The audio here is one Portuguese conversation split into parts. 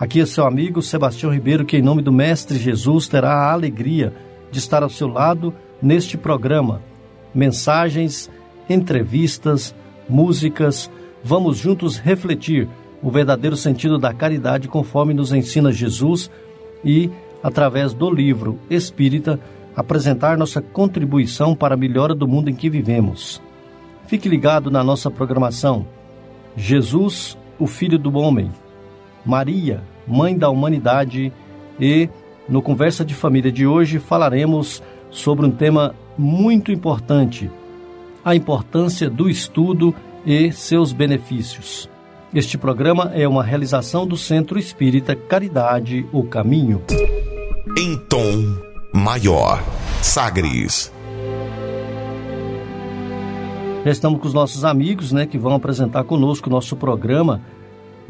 Aqui é seu amigo Sebastião Ribeiro, que em nome do Mestre Jesus terá a alegria de estar ao seu lado neste programa. Mensagens, entrevistas, músicas, vamos juntos refletir o verdadeiro sentido da caridade conforme nos ensina Jesus e, através do livro Espírita, apresentar nossa contribuição para a melhora do mundo em que vivemos. Fique ligado na nossa programação. Jesus, o Filho do Homem, Maria, Mãe da Humanidade e, no Conversa de Família de hoje, falaremos sobre um tema muito importante: a importância do estudo e seus benefícios. Este programa é uma realização do Centro Espírita Caridade, o Caminho. Em tom maior. Sagres. Já estamos com os nossos amigos, né, que vão apresentar conosco o nosso programa.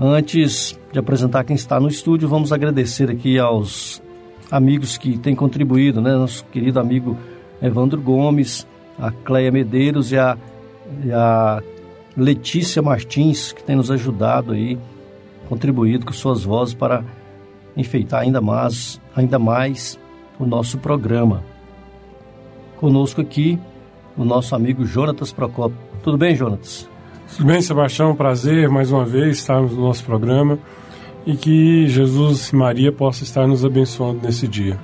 Antes de apresentar quem está no estúdio, vamos agradecer aqui aos amigos que têm contribuído, né? Nosso querido amigo Evandro Gomes, a Cleia Medeiros e a, e a Letícia Martins, que tem nos ajudado aí, contribuído com suas vozes para enfeitar ainda mais, ainda mais o nosso programa. Conosco aqui o nosso amigo Jonatas Procopio. Tudo bem, Jonatas? Tudo bem, Sebastião? Prazer mais uma vez estarmos no nosso programa e que Jesus e Maria possam estar nos abençoando nesse dia.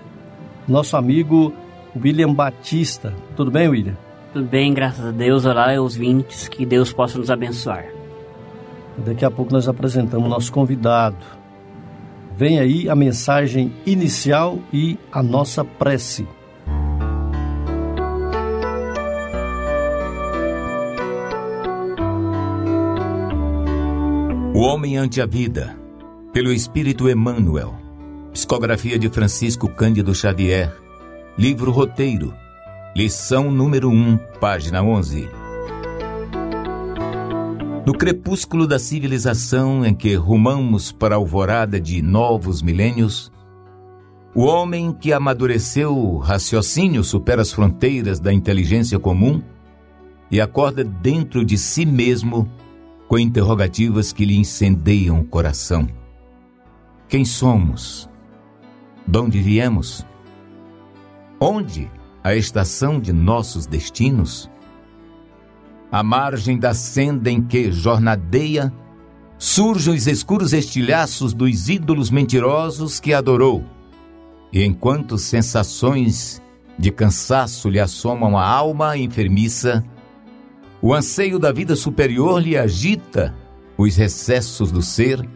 Nosso amigo William Batista. Tudo bem, William? Tudo bem, graças a Deus. Olá, ouvintes, que Deus possa nos abençoar. Daqui a pouco nós apresentamos nosso convidado. Vem aí a mensagem inicial e a nossa prece. O Homem ante a Vida, pelo Espírito Emmanuel. Psicografia de Francisco Cândido Xavier. Livro Roteiro Lição número 1, página 11. No crepúsculo da civilização em que rumamos para a alvorada de novos milênios, o homem que amadureceu o raciocínio supera as fronteiras da inteligência comum e acorda dentro de si mesmo com interrogativas que lhe incendeiam o coração. Quem somos? De onde viemos? Onde a estação de nossos destinos? À margem da senda em que jornadeia, surgem os escuros estilhaços dos ídolos mentirosos que adorou. E enquanto sensações de cansaço lhe assomam a alma enfermiça, o anseio da vida superior lhe agita os recessos do ser,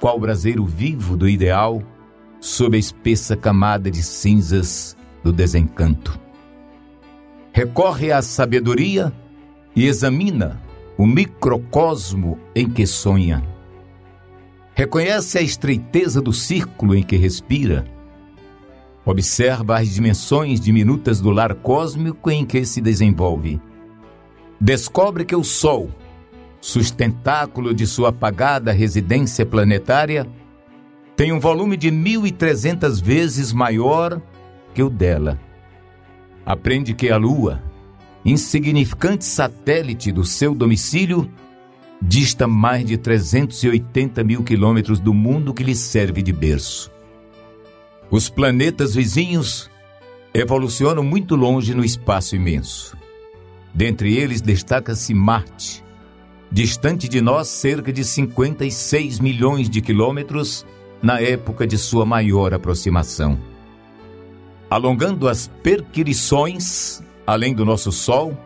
qual braseiro vivo do ideal, sob a espessa camada de cinzas do desencanto. Recorre à sabedoria e examina o microcosmo em que sonha. Reconhece a estreiteza do círculo em que respira. Observa as dimensões diminutas do lar cósmico em que se desenvolve. Descobre que o Sol, sustentáculo de sua apagada residência planetária, tem um volume de 1.300 vezes maior que o dela. Aprende que a Lua, insignificante satélite do seu domicílio, dista mais de 380 mil quilômetros do mundo que lhe serve de berço. Os planetas vizinhos evolucionam muito longe no espaço imenso. Dentre eles destaca-se Marte, distante de nós cerca de 56 milhões de quilômetros na época de sua maior aproximação alongando as perquirições, além do nosso Sol,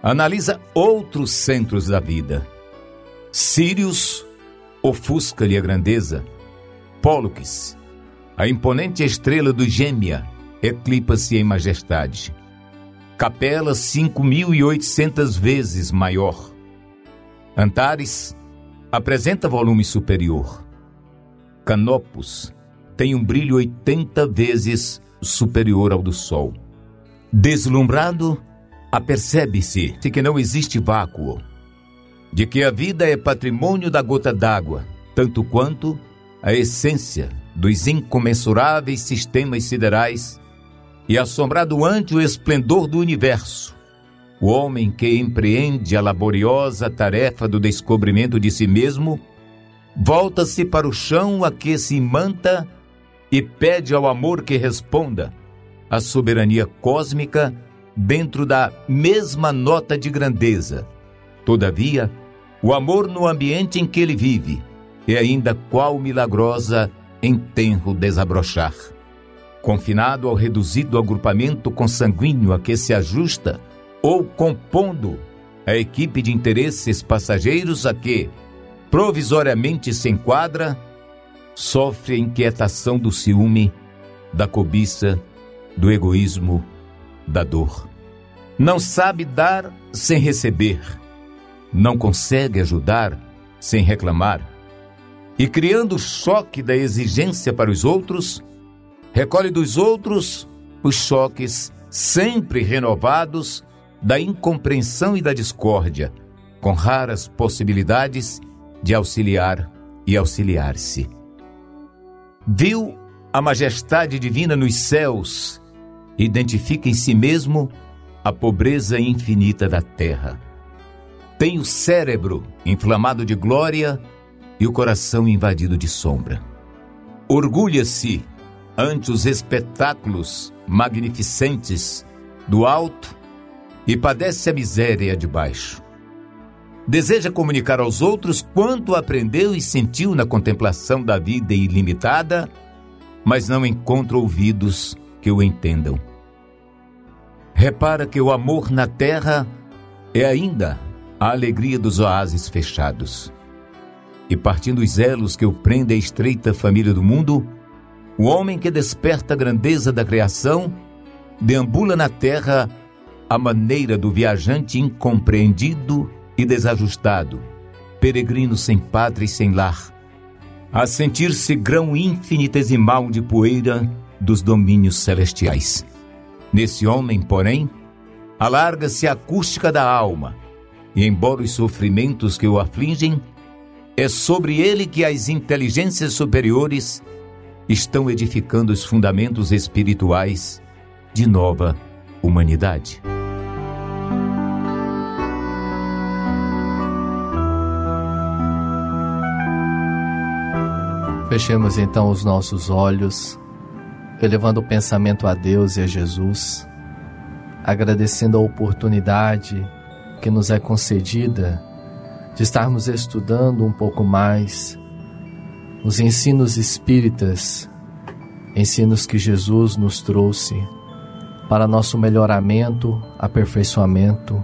analisa outros centros da vida. Sirius ofusca-lhe a grandeza. Pólux, a imponente estrela do Gêmea, eclipa-se em majestade. Capela 5.800 vezes maior. Antares apresenta volume superior. Canopus, tem um brilho 80 vezes superior ao do Sol. Deslumbrado, apercebe-se de que não existe vácuo, de que a vida é patrimônio da gota d'água, tanto quanto a essência dos incomensuráveis sistemas siderais e assombrado ante o esplendor do universo. O homem que empreende a laboriosa tarefa do descobrimento de si mesmo volta-se para o chão a que se imanta e pede ao amor que responda a soberania cósmica dentro da mesma nota de grandeza. Todavia, o amor no ambiente em que ele vive é ainda qual milagrosa enterro desabrochar. Confinado ao reduzido agrupamento consanguíneo a que se ajusta, ou compondo a equipe de interesses passageiros a que provisoriamente se enquadra, sofre a inquietação do ciúme, da cobiça, do egoísmo, da dor. Não sabe dar sem receber, não consegue ajudar sem reclamar e criando o choque da exigência para os outros, recolhe dos outros os choques sempre renovados da incompreensão e da discórdia, com raras possibilidades de auxiliar e auxiliar-se. Viu a majestade divina nos céus, identifica em si mesmo a pobreza infinita da terra. Tem o cérebro inflamado de glória e o coração invadido de sombra. Orgulha-se ante os espetáculos magnificentes do alto e padece a miséria de baixo. Deseja comunicar aos outros quanto aprendeu e sentiu na contemplação da vida ilimitada, mas não encontra ouvidos que o entendam. Repara que o amor na terra é ainda a alegria dos oásis fechados e partindo os elos que o prende à estreita família do mundo, o homem que desperta a grandeza da criação deambula na terra à maneira do viajante incompreendido e desajustado, peregrino sem pátria e sem lar, a sentir-se grão infinitesimal de poeira dos domínios celestiais. Nesse homem, porém, alarga-se a acústica da alma, e embora os sofrimentos que o afligem é sobre ele que as inteligências superiores estão edificando os fundamentos espirituais de nova humanidade. Fechemos então os nossos olhos, elevando o pensamento a Deus e a Jesus, agradecendo a oportunidade que nos é concedida de estarmos estudando um pouco mais os ensinos espíritas, ensinos que Jesus nos trouxe para nosso melhoramento, aperfeiçoamento,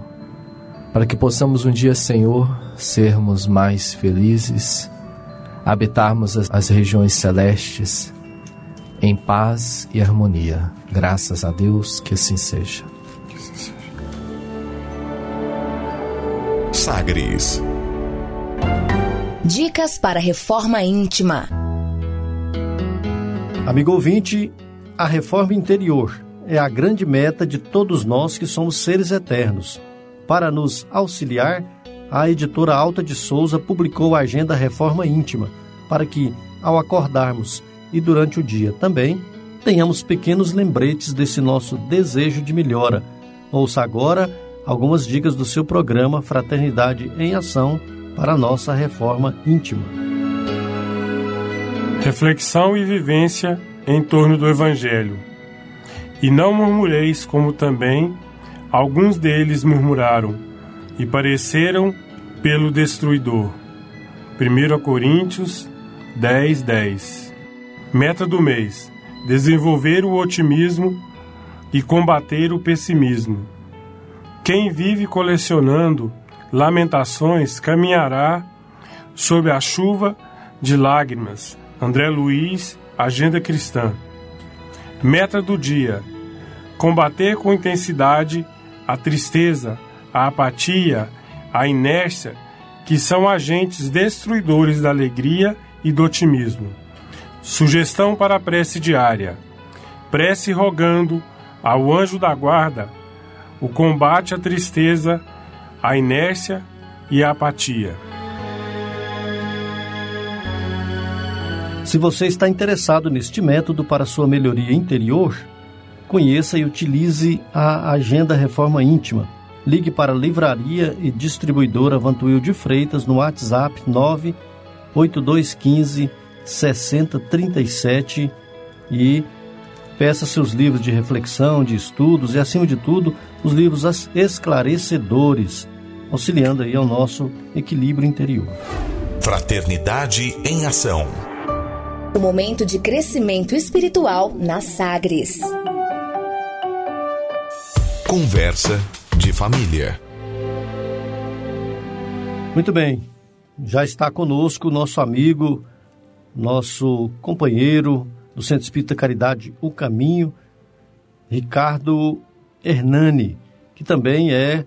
para que possamos um dia, Senhor, sermos mais felizes, habitarmos as, as regiões celestes em paz e harmonia. Graças a Deus que assim seja. Sagres Dicas para reforma íntima. Amigo ouvinte, a reforma interior é a grande meta de todos nós que somos seres eternos. Para nos auxiliar, a editora Alta de Souza publicou a agenda Reforma Íntima, para que, ao acordarmos e durante o dia também, tenhamos pequenos lembretes desse nosso desejo de melhora. Ouça agora algumas dicas do seu programa Fraternidade em Ação para nossa reforma íntima. Reflexão e vivência em torno do Evangelho. E não murmureis, como também alguns deles murmuraram e pareceram pelo destruidor. 1 Coríntios 10, 10. Meta do mês: desenvolver o otimismo e combater o pessimismo. Quem vive colecionando lamentações caminhará sob a chuva de lágrimas. André Luiz, Agenda Cristã. Meta do dia: combater com intensidade a tristeza, a apatia, a inércia, que são agentes destruidores da alegria e do otimismo. Sugestão para a prece diária: prece rogando ao anjo da guarda o combate à tristeza, à inércia e à apatia. Se você está interessado neste método para sua melhoria interior, conheça e utilize a Agenda Reforma Íntima. Ligue para a Livraria e Distribuidora Vantuil de Freitas no WhatsApp 98215 6037 e peça seus livros de reflexão, de estudos e, acima de tudo, os livros esclarecedores, auxiliando aí ao nosso equilíbrio interior. Fraternidade em Ação. O momento de crescimento espiritual na Sagres. Conversa de família. Muito bem, já está conosco nosso amigo, nosso companheiro do Centro Espírita Caridade O Caminho, Ricardo Hernani, que também é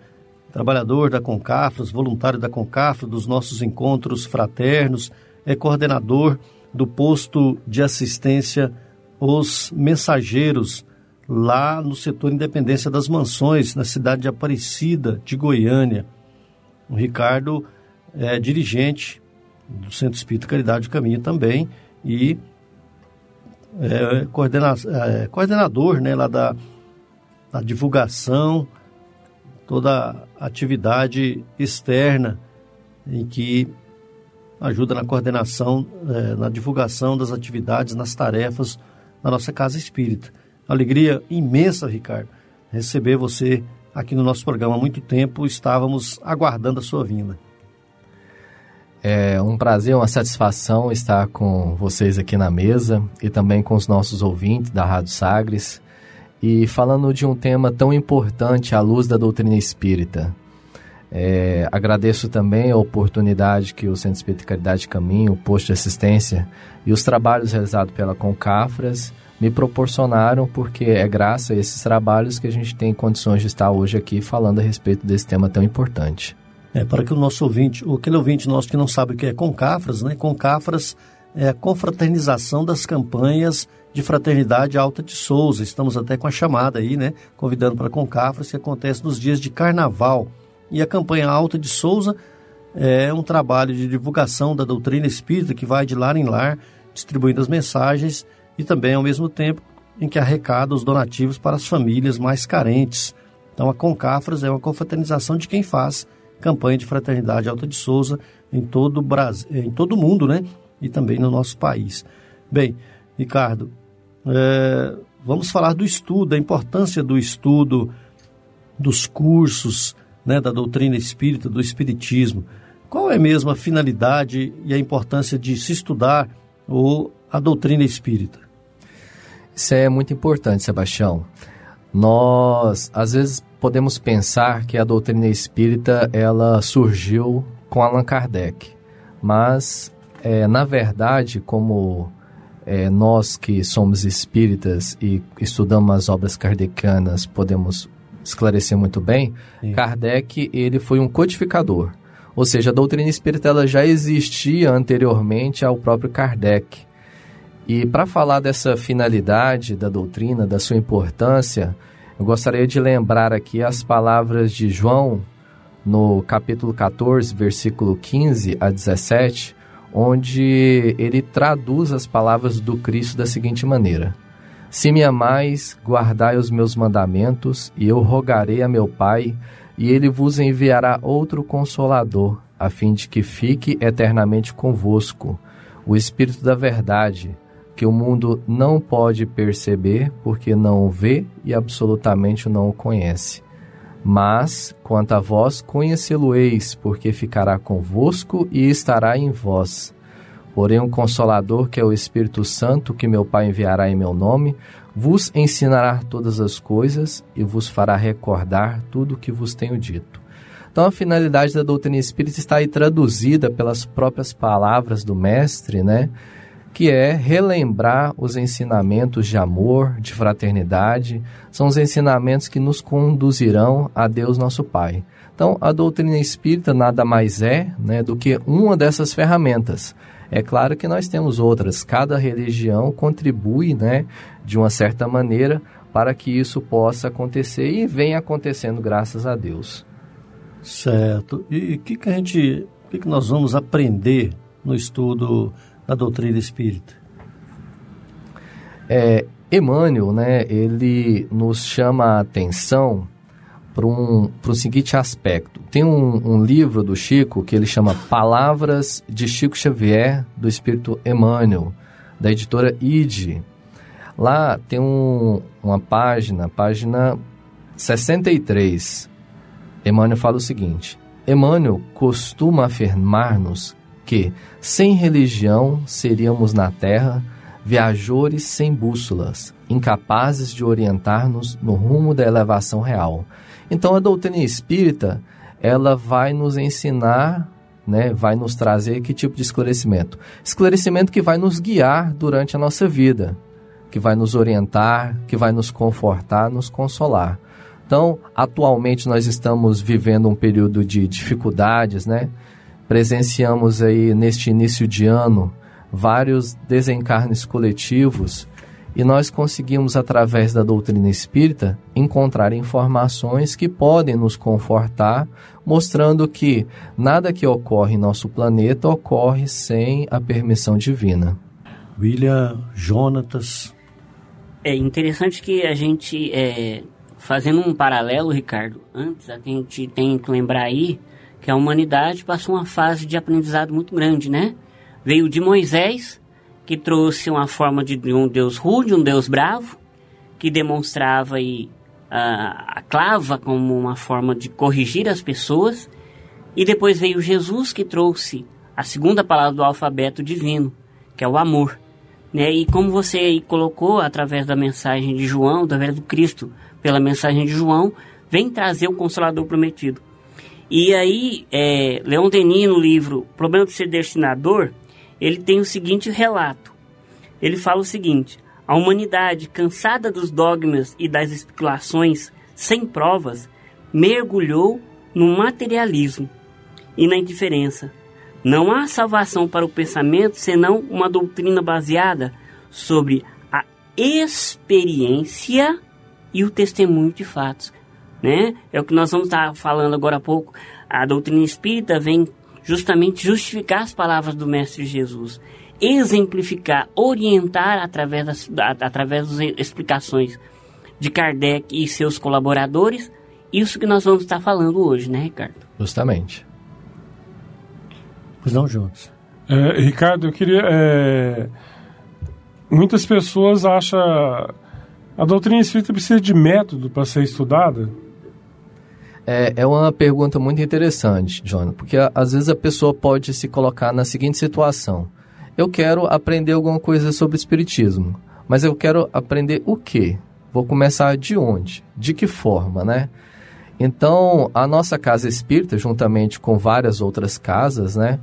trabalhador da Concafras, voluntário da Concafra, dos nossos encontros fraternos, é coordenador do posto de assistência Os Mensageiros, lá no setor Independência das Mansões, na cidade de Aparecida, de Goiânia. O Ricardo é dirigente do Centro Espírita Caridade do Caminho também e é, coordena, é, coordenador né, lá da, da divulgação, toda a atividade externa em que ajuda na coordenação, é, na divulgação das atividades, nas tarefas da nossa Casa Espírita. Alegria imensa, Ricardo, receber você aqui no nosso programa. Há muito tempo estávamos aguardando a sua vinda. É um prazer, uma satisfação estar com vocês aqui na mesa e também com os nossos ouvintes da Rádio Sagres e falando de um tema tão importante à luz da doutrina espírita. É, agradeço também a oportunidade que o Centro Espírita Caridade Caminho, o posto de assistência e os trabalhos realizados pela Concafras me proporcionaram, porque é graças a esses trabalhos que a gente tem condições de estar hoje aqui falando a respeito desse tema tão importante. É, para que o nosso ouvinte, ou aquele ouvinte nosso que não sabe o que é Concafras, né? Concafras é a confraternização das campanhas de fraternidade Alta de Souza. Estamos até com a chamada aí, né? Convidando para Concafras, que acontece nos dias de carnaval. E a campanha Alta de Souza é um trabalho de divulgação da doutrina espírita que vai de lar em lar, distribuindo as mensagens e também, ao mesmo tempo, em que arrecada os donativos para as famílias mais carentes. Então, a Concafras é uma confraternização de quem faz campanha de fraternidade Alta de Souza em todo o Brasil, em todo o mundo, né? E também no nosso país. Bem, Ricardo, é, vamos falar do estudo, da importância do estudo, dos cursos, né, da doutrina espírita, do espiritismo. Qual é mesmo a finalidade e a importância de se estudar o, a doutrina espírita? Isso é muito importante, Sebastião. Nós, às vezes, podemos pensar que a doutrina espírita ela surgiu com Allan Kardec, mas é, na verdade, como é, nós que somos espíritas e estudamos as obras kardecianas podemos esclarecer muito bem, Sim. Kardec ele foi um codificador, ou seja, a doutrina espírita ela já existia anteriormente ao próprio Kardec. E para falar dessa finalidade da doutrina, da sua importância, eu gostaria de lembrar aqui as palavras de João no capítulo 14, versículo 15 a 17, onde ele traduz as palavras do Cristo da seguinte maneira: Se me amais, guardai os meus mandamentos, e eu rogarei a meu Pai, e ele vos enviará outro consolador, a fim de que fique eternamente convosco, o Espírito da Verdade que o mundo não pode perceber porque não o vê e absolutamente não o conhece. Mas, quanto a vós, conhecê-lo-eis, porque ficará convosco e estará em vós. Porém, o um Consolador, que é o Espírito Santo, que meu Pai enviará em meu nome, vos ensinará todas as coisas e vos fará recordar tudo o que vos tenho dito. Então, a finalidade da doutrina espírita está aí traduzida pelas próprias palavras do Mestre, né? Que é relembrar os ensinamentos de amor, de fraternidade, são os ensinamentos que nos conduzirão a Deus nosso Pai. Então, a doutrina espírita nada mais é né, do que uma dessas ferramentas. É claro que nós temos outras, cada religião contribui, né, de uma certa maneira para que isso possa acontecer e vem acontecendo graças a Deus. Certo. E o que, que a gente, o que, que nós vamos aprender no estudo da doutrina espírita? É, Emmanuel, né, ele nos chama a atenção para um, o seguinte aspecto. Tem um, um, livro do Chico que ele chama Palavras de Chico Xavier, do Espírito Emmanuel, da editora ID. Lá tem um, uma página, página 63. Emmanuel fala o seguinte: Emmanuel costuma afirmar-nos que, sem religião, seríamos na Terra viajores sem bússolas, incapazes de orientar-nos no rumo da elevação real. Então a doutrina espírita, ela vai nos ensinar, né, vai nos trazer que tipo de esclarecimento? Esclarecimento que vai nos guiar durante a nossa vida, que vai nos orientar, que vai nos confortar, nos consolar. Então, atualmente nós estamos vivendo um período de dificuldades, né? Presenciamos aí neste início de ano vários desencarnes coletivos e nós conseguimos, através da doutrina espírita, encontrar informações que podem nos confortar, mostrando que nada que ocorre em nosso planeta ocorre sem a permissão divina. William Jonatas. É interessante que a gente, é, fazendo um paralelo, Ricardo, antes a gente tem que lembrar aí que a humanidade passou uma fase de aprendizado muito grande, né? Veio de Moisés, que trouxe uma forma de um Deus rude, um Deus bravo, que demonstrava aí a, a clava como uma forma de corrigir as pessoas. E depois veio Jesus, que trouxe a segunda palavra do alfabeto divino, que é o amor. Né? E como você aí colocou através da mensagem de João, através do Cristo, pela mensagem de João, vem trazer o Consolador prometido. E aí, é, Leon Denis, no livro Problema de Ser Destinador, ele tem o seguinte relato. Ele fala o seguinte: a humanidade, cansada dos dogmas e das especulações sem provas, mergulhou no materialismo e na indiferença. Não há salvação para o pensamento senão uma doutrina baseada sobre a experiência e o testemunho de fatos. Né? É o que nós vamos estar falando agora há pouco. A doutrina espírita vem justamente justificar as palavras do Mestre Jesus, exemplificar, orientar através das, através das explicações de Kardec e seus colaboradores, isso que nós vamos estar falando hoje, né, Ricardo? Justamente. Pois não, juntos. É, Ricardo, eu queria. É... Muitas pessoas acham. A doutrina espírita precisa de método para ser estudada? É, é uma pergunta muito interessante, John, porque às vezes a pessoa pode se colocar na seguinte situação: eu quero aprender alguma coisa sobre espiritismo, mas eu quero aprender o quê? Vou começar de onde? De que forma, né? Então, a nossa casa espírita, juntamente com várias outras casas, né,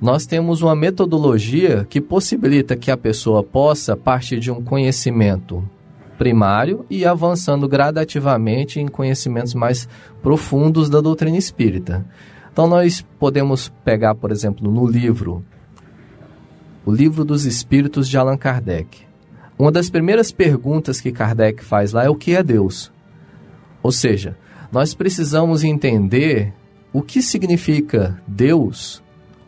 nós temos uma metodologia que possibilita que a pessoa possa, partir de um conhecimento primário e avançando gradativamente em conhecimentos mais profundos da doutrina espírita. Então nós podemos pegar, por exemplo, no livro O Livro dos Espíritos de Allan Kardec. Uma das primeiras perguntas que Kardec faz lá é o que é Deus? Ou seja, nós precisamos entender o que significa Deus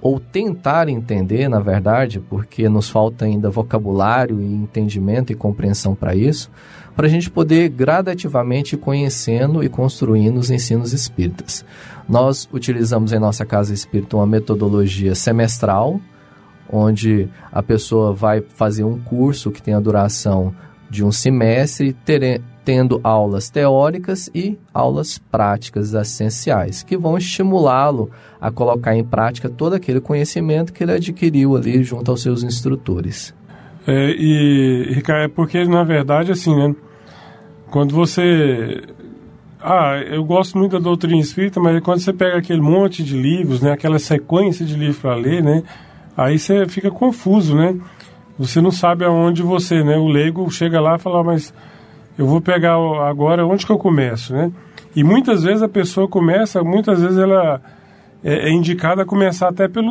ou tentar entender, na verdade, porque nos falta ainda vocabulário e entendimento e compreensão para isso, para a gente poder gradativamente conhecendo e construindo os ensinos espíritas. Nós utilizamos em nossa casa espírita uma metodologia semestral, onde a pessoa vai fazer um curso que tem a duração de um semestre, tendo aulas teóricas e aulas práticas essenciais, que vão estimulá-lo a colocar em prática todo aquele conhecimento que ele adquiriu ali junto aos seus instrutores. É, e, Ricardo, é porque, na verdade, assim, né? Quando você. Ah, eu gosto muito da doutrina espírita, mas quando você pega aquele monte de livros, né? Aquela sequência de livros para ler, né? Aí você fica confuso, né? Você não sabe aonde você, né? O leigo chega lá e fala, ah, mas eu vou pegar agora onde que eu começo, né? E muitas vezes a pessoa começa, muitas vezes ela é, é indicado a começar até pelo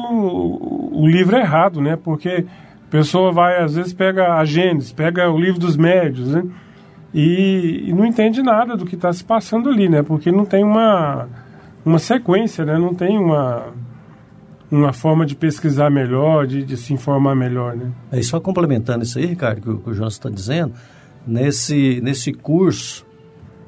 o livro errado, né? Porque a pessoa vai, às vezes, pega a Gênesis, pega o livro dos médios, né? E, e não entende nada do que está se passando ali, né? Porque não tem uma, uma sequência, né? Não tem uma, uma forma de pesquisar melhor, de, de se informar melhor, né? É, e só complementando isso aí, Ricardo, que o, que o João está dizendo, nesse, nesse curso,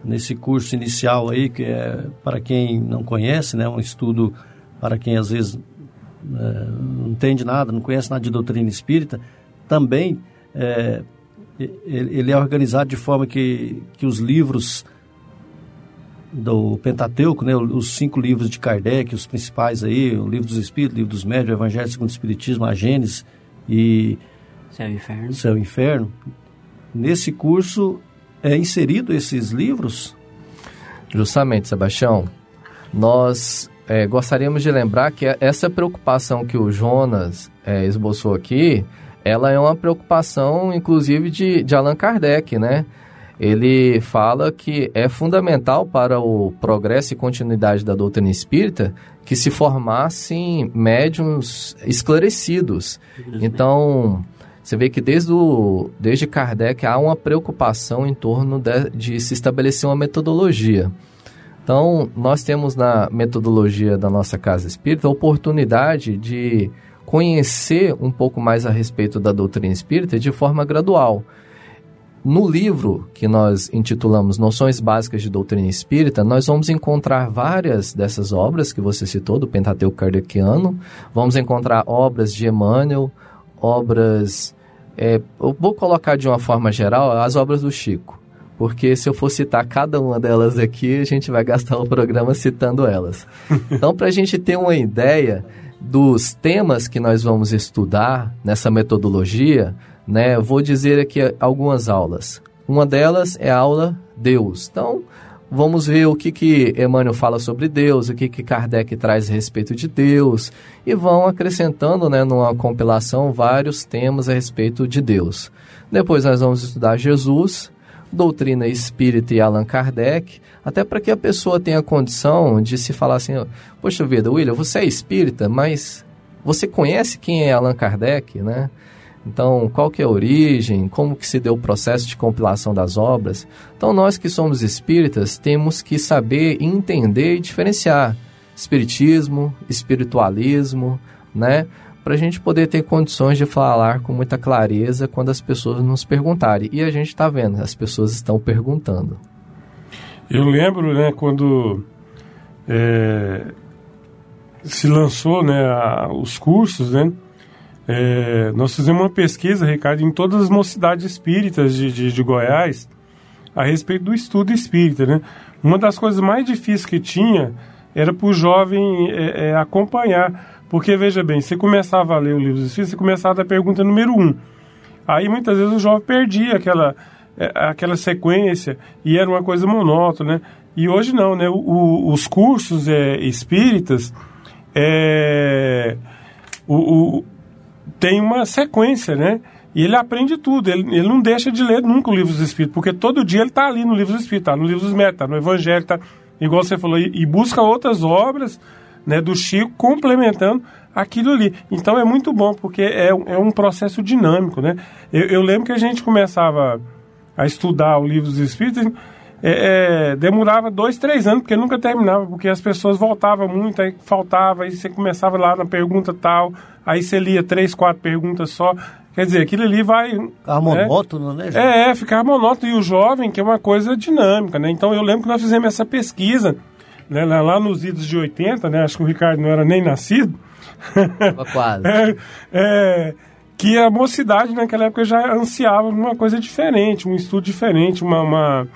nesse curso inicial aí, que é para quem não conhece, né? Um estudo para quem às vezes é, não entende nada, não conhece nada de doutrina espírita, também é, ele é organizado de forma que, que os livros do Pentateuco, né, os cinco livros de Kardec, os principais aí, o livro dos Espíritos, o livro dos Médios, o Evangelho segundo o Espiritismo, a Gênesis e Céu e Inferno. Céu e Inferno. Nesse curso é inserido esses livros? Justamente, Sebastião. Nós é, gostaríamos de lembrar que essa preocupação que o Jonas é, esboçou aqui ela é uma preocupação, inclusive, de, de Allan Kardec, né? Ele fala que é fundamental para o progresso e continuidade da doutrina espírita que se formassem médiums esclarecidos. Então, você vê que desde, o, desde Kardec há uma preocupação em torno de, de se estabelecer uma metodologia. Então, nós temos na metodologia da nossa casa espírita a oportunidade de conhecer um pouco mais a respeito da doutrina espírita de forma gradual. No livro que nós intitulamos Noções Básicas de Doutrina Espírita, nós vamos encontrar várias dessas obras que você citou, do Pentateuco Kardeciano. Vamos encontrar obras de Emmanuel, obras. É, eu vou colocar de uma forma geral as obras do Chico, porque se eu for citar cada uma delas aqui, a gente vai gastar o programa citando elas. Então, para a gente ter uma ideia dos temas que nós vamos estudar nessa metodologia, né, vou dizer aqui algumas aulas. Uma delas é a aula Deus. Então, vamos ver o que, que Emmanuel fala sobre Deus, o que, que Kardec traz a respeito de Deus, e vão acrescentando né, numa compilação vários temas a respeito de Deus. Depois nós vamos estudar Jesus, doutrina espírita e Allan Kardec, até para que a pessoa tenha condição de se falar assim: Poxa vida, William, você é espírita, mas você conhece quem é Allan Kardec, né? Então, qual que é a origem, como que se deu o processo de compilação das obras? Então, nós que somos espíritas temos que saber entender e diferenciar espiritismo, espiritualismo, né? para a gente poder ter condições de falar com muita clareza quando as pessoas nos perguntarem. E a gente está vendo, as pessoas estão perguntando. Eu lembro, né, quando é, se lançou, né, a, os cursos, né, é, nós fizemos uma pesquisa, Ricardo, em todas as mocidades espíritas de, de, de Goiás a respeito do estudo espírita, né. Uma das coisas mais difíceis que tinha era para o jovem é, é, acompanhar porque, veja bem, você começava a ler o livro dos Espíritos, você começava da pergunta número um. Aí, muitas vezes, o jovem perdia aquela, é, aquela sequência e era uma coisa monótona, né? E hoje não, né? O, o, os cursos é, espíritas é, o, tem uma sequência, né? E ele aprende tudo, ele, ele não deixa de ler nunca o livro dos Espíritos, porque todo dia ele está ali no livro dos Espíritos, está no livro dos Métodos, está no Evangelho, está, igual você falou, e, e busca outras obras né, do Chico complementando aquilo ali. Então é muito bom, porque é, é um processo dinâmico. Né? Eu, eu lembro que a gente começava a estudar o livro dos Espíritos, é, é, demorava dois, três anos, porque nunca terminava, porque as pessoas voltavam muito, aí faltava, aí você começava lá na pergunta tal, aí você lia três, quatro perguntas só. Quer dizer, aquilo ali vai. Ficar né? monótono, né? É, é, ficar monótono. E o jovem, que é uma coisa dinâmica, né? Então eu lembro que nós fizemos essa pesquisa né, lá nos idos de 80, né, acho que o Ricardo não era nem nascido. Quase. é, é, que a mocidade naquela época já ansiava uma coisa diferente, um estudo diferente, uma, uma,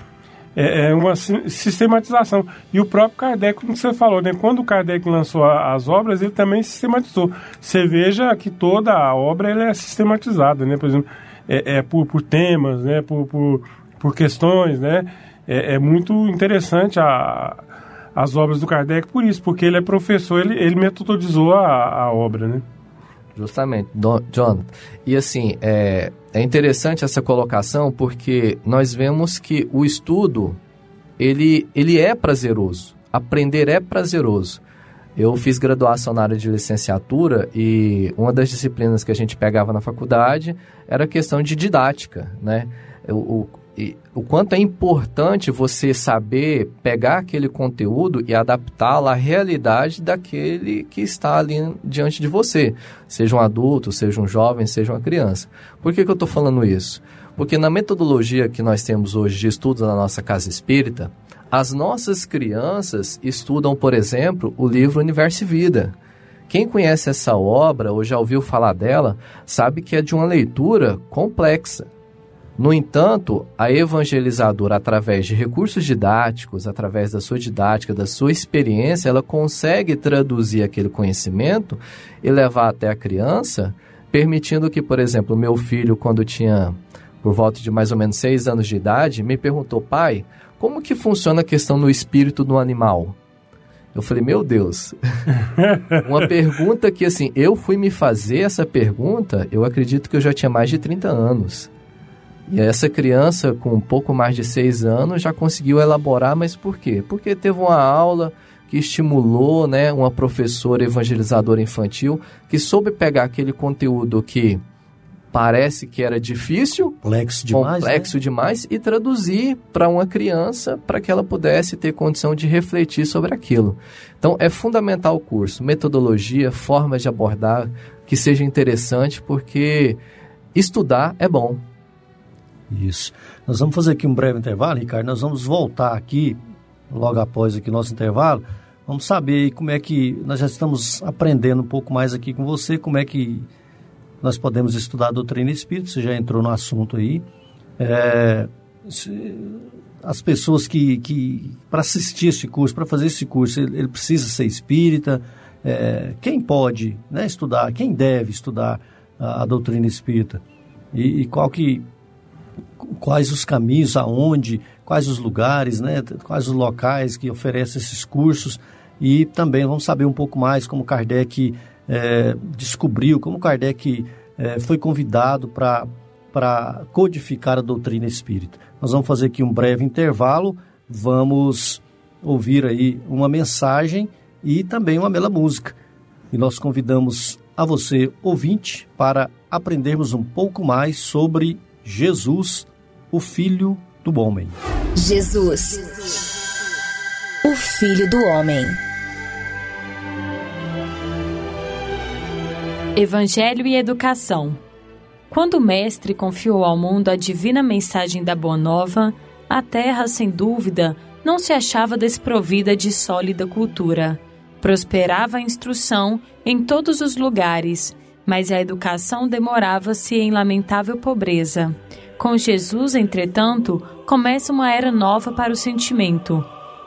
é, é uma sistematização. E o próprio Kardec, como você falou, né, quando o Kardec lançou as obras, ele também sistematizou. Você veja que toda a obra ela é sistematizada, né, por exemplo, é, é por, por temas, né, por, por, por questões, né, é, é muito interessante a, as obras do Kardec por isso, porque ele é professor, ele, ele metodizou a, a obra, né? Justamente, Don, John. E assim, é, é interessante essa colocação porque nós vemos que o estudo, ele, ele é prazeroso. Aprender é prazeroso. Eu fiz graduação na área de licenciatura e uma das disciplinas que a gente pegava na faculdade era a questão de didática, né? O, o, quanto é importante você saber pegar aquele conteúdo e adaptá-lo à realidade daquele que está ali diante de você, seja um adulto, seja um jovem, seja uma criança. Por que, que eu estou falando isso? Porque na metodologia que nós temos hoje de estudo na nossa casa espírita, as nossas crianças estudam, por exemplo, o livro Universo e Vida. Quem conhece essa obra ou já ouviu falar dela, sabe que é de uma leitura complexa. No entanto, a evangelizadora, através de recursos didáticos, através da sua didática, da sua experiência, ela consegue traduzir aquele conhecimento e levar até a criança, permitindo que, por exemplo, meu filho, quando tinha por volta de mais ou menos seis anos de idade, me perguntou, pai, como que funciona a questão no espírito do animal? Eu falei, meu Deus. Uma pergunta que, assim, eu fui me fazer essa pergunta, eu acredito que eu já tinha mais de 30 anos. E essa criança, com um pouco mais de 6 anos, já conseguiu elaborar, mas por quê? Porque teve uma aula que estimulou, né, uma professora evangelizadora infantil que soube pegar aquele conteúdo que parece que era difícil, complexo demais, complexo né? demais e traduzir para uma criança para que ela pudesse ter condição de refletir sobre aquilo. Então é fundamental o curso, metodologia, formas de abordar que seja interessante, porque estudar é bom. Isso. Nós vamos fazer aqui um breve intervalo, Ricardo. Nós vamos voltar aqui logo após aqui nosso intervalo. Vamos saber como é que nós já estamos aprendendo um pouco mais aqui com você, como é que nós podemos estudar a doutrina espírita, você já entrou no assunto aí. É, as pessoas que, que para assistir esse curso, para fazer esse curso, ele, ele precisa ser espírita. É, quem pode né, estudar, quem deve estudar a, a doutrina espírita? E, e, qual que, quais os caminhos, aonde, quais os lugares, né, quais os locais que oferecem esses cursos. E também vamos saber um pouco mais como Kardec é, descobriu, como Kardec é, foi convidado para codificar a doutrina espírita. Nós vamos fazer aqui um breve intervalo, vamos ouvir aí uma mensagem e também uma bela música. E nós convidamos a você, ouvinte, para aprendermos um pouco mais sobre Jesus, o Filho do Homem. Jesus, o Filho do Homem. Evangelho e Educação. Quando o Mestre confiou ao mundo a divina mensagem da Boa Nova, a Terra, sem dúvida, não se achava desprovida de sólida cultura. Prosperava a instrução em todos os lugares, mas a educação demorava-se em lamentável pobreza. Com Jesus, entretanto, começa uma era nova para o sentimento.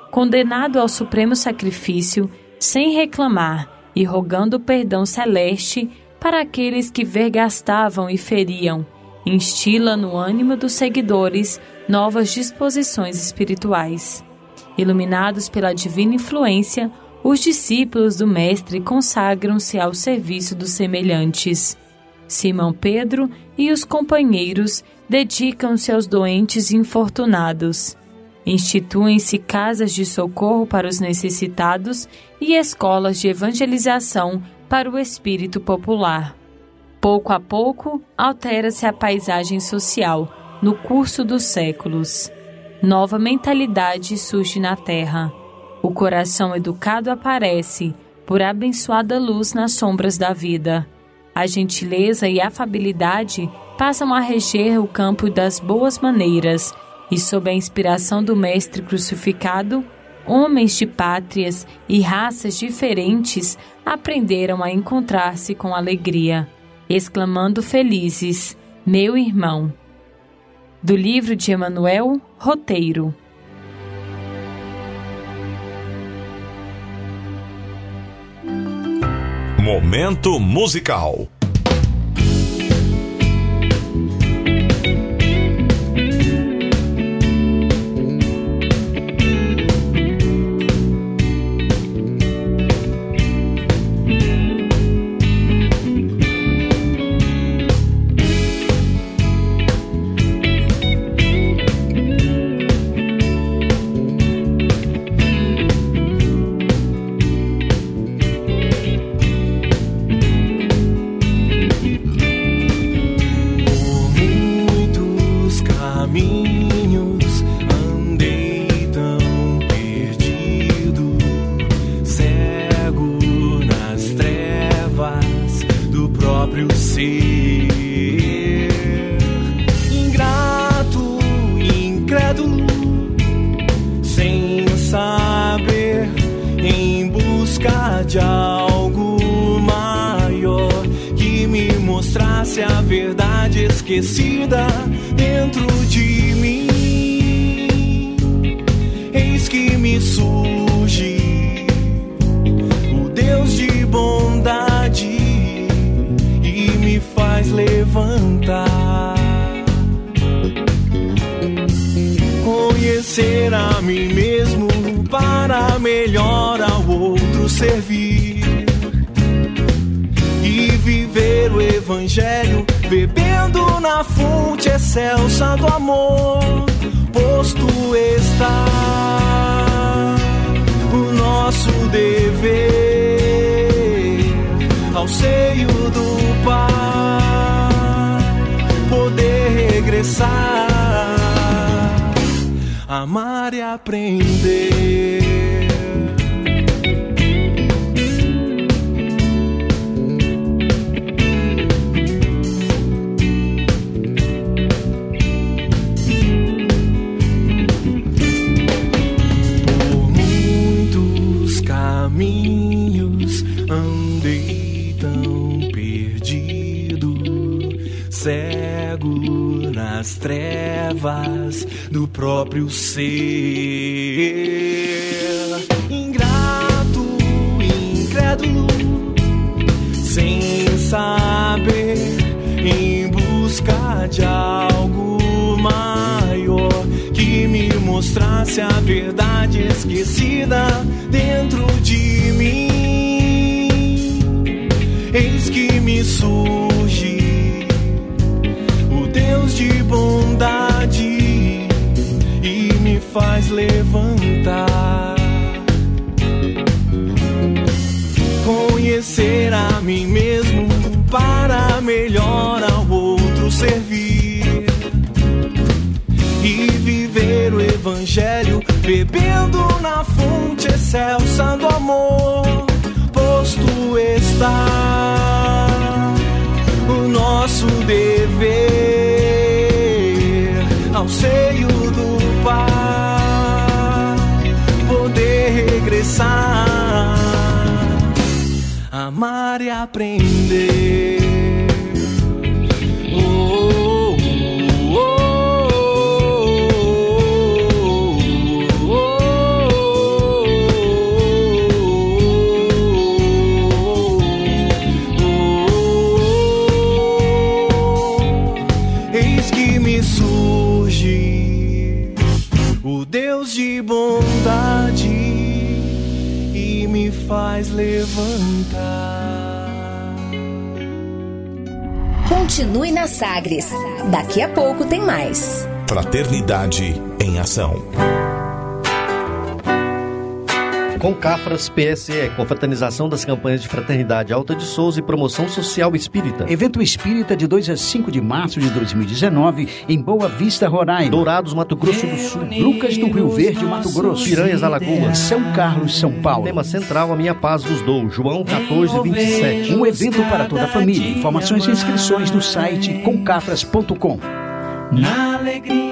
Condenado ao supremo sacrifício, sem reclamar e rogando perdão celeste, para aqueles que vergastavam e feriam, instila no ânimo dos seguidores novas disposições espirituais. Iluminados pela divina influência, os discípulos do Mestre consagram-se ao serviço dos semelhantes. Simão Pedro e os companheiros dedicam-se aos doentes e infortunados. Instituem-se casas de socorro para os necessitados e escolas de evangelização para o espírito popular. Pouco a pouco, altera-se a paisagem social no curso dos séculos. Nova mentalidade surge na Terra. O coração educado aparece, por abençoada luz nas sombras da vida. A gentileza e afabilidade passam a reger o campo das boas maneiras, e sob a inspiração do Mestre crucificado, homens de pátrias e raças diferentes aprenderam a encontrar-se com alegria, exclamando felizes: Meu irmão. Do livro de Emanuel, roteiro. Momento musical. Cego nas trevas do próprio ser. Ingrato, incrédulo, sem saber, em busca de algo maior que me mostrasse a verdade esquecida dentro de mim. Eis que me surge de bondade e me faz levantar. Conhecer a mim mesmo para melhor ao outro servir e viver o evangelho bebendo na fonte excelsa do amor posto está o nosso dever seio do Pai poder regressar amar e aprender Continue na Sagres. Daqui a pouco tem mais. Fraternidade em ação. Com Cafras PSE, confraternização das campanhas de Fraternidade Alta de Souza e Promoção Social Espírita. Evento Espírita de 2 a 5 de março de 2019 em Boa Vista, Roraima. Dourados, Mato Grosso do Sul. Lucas do Rio Verde, Mato Grosso. Piranhas, Alagoas. São Carlos, São Paulo. Tema central, a minha paz vos dou. João 14, 27. Um evento para toda a família. Informações e inscrições no site concafras.com. Na alegria.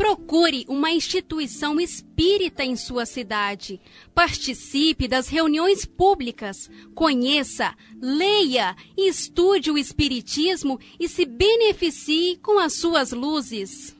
Procure uma instituição espírita em sua cidade. Participe das reuniões públicas. Conheça, leia e estude o Espiritismo e se beneficie com as suas luzes.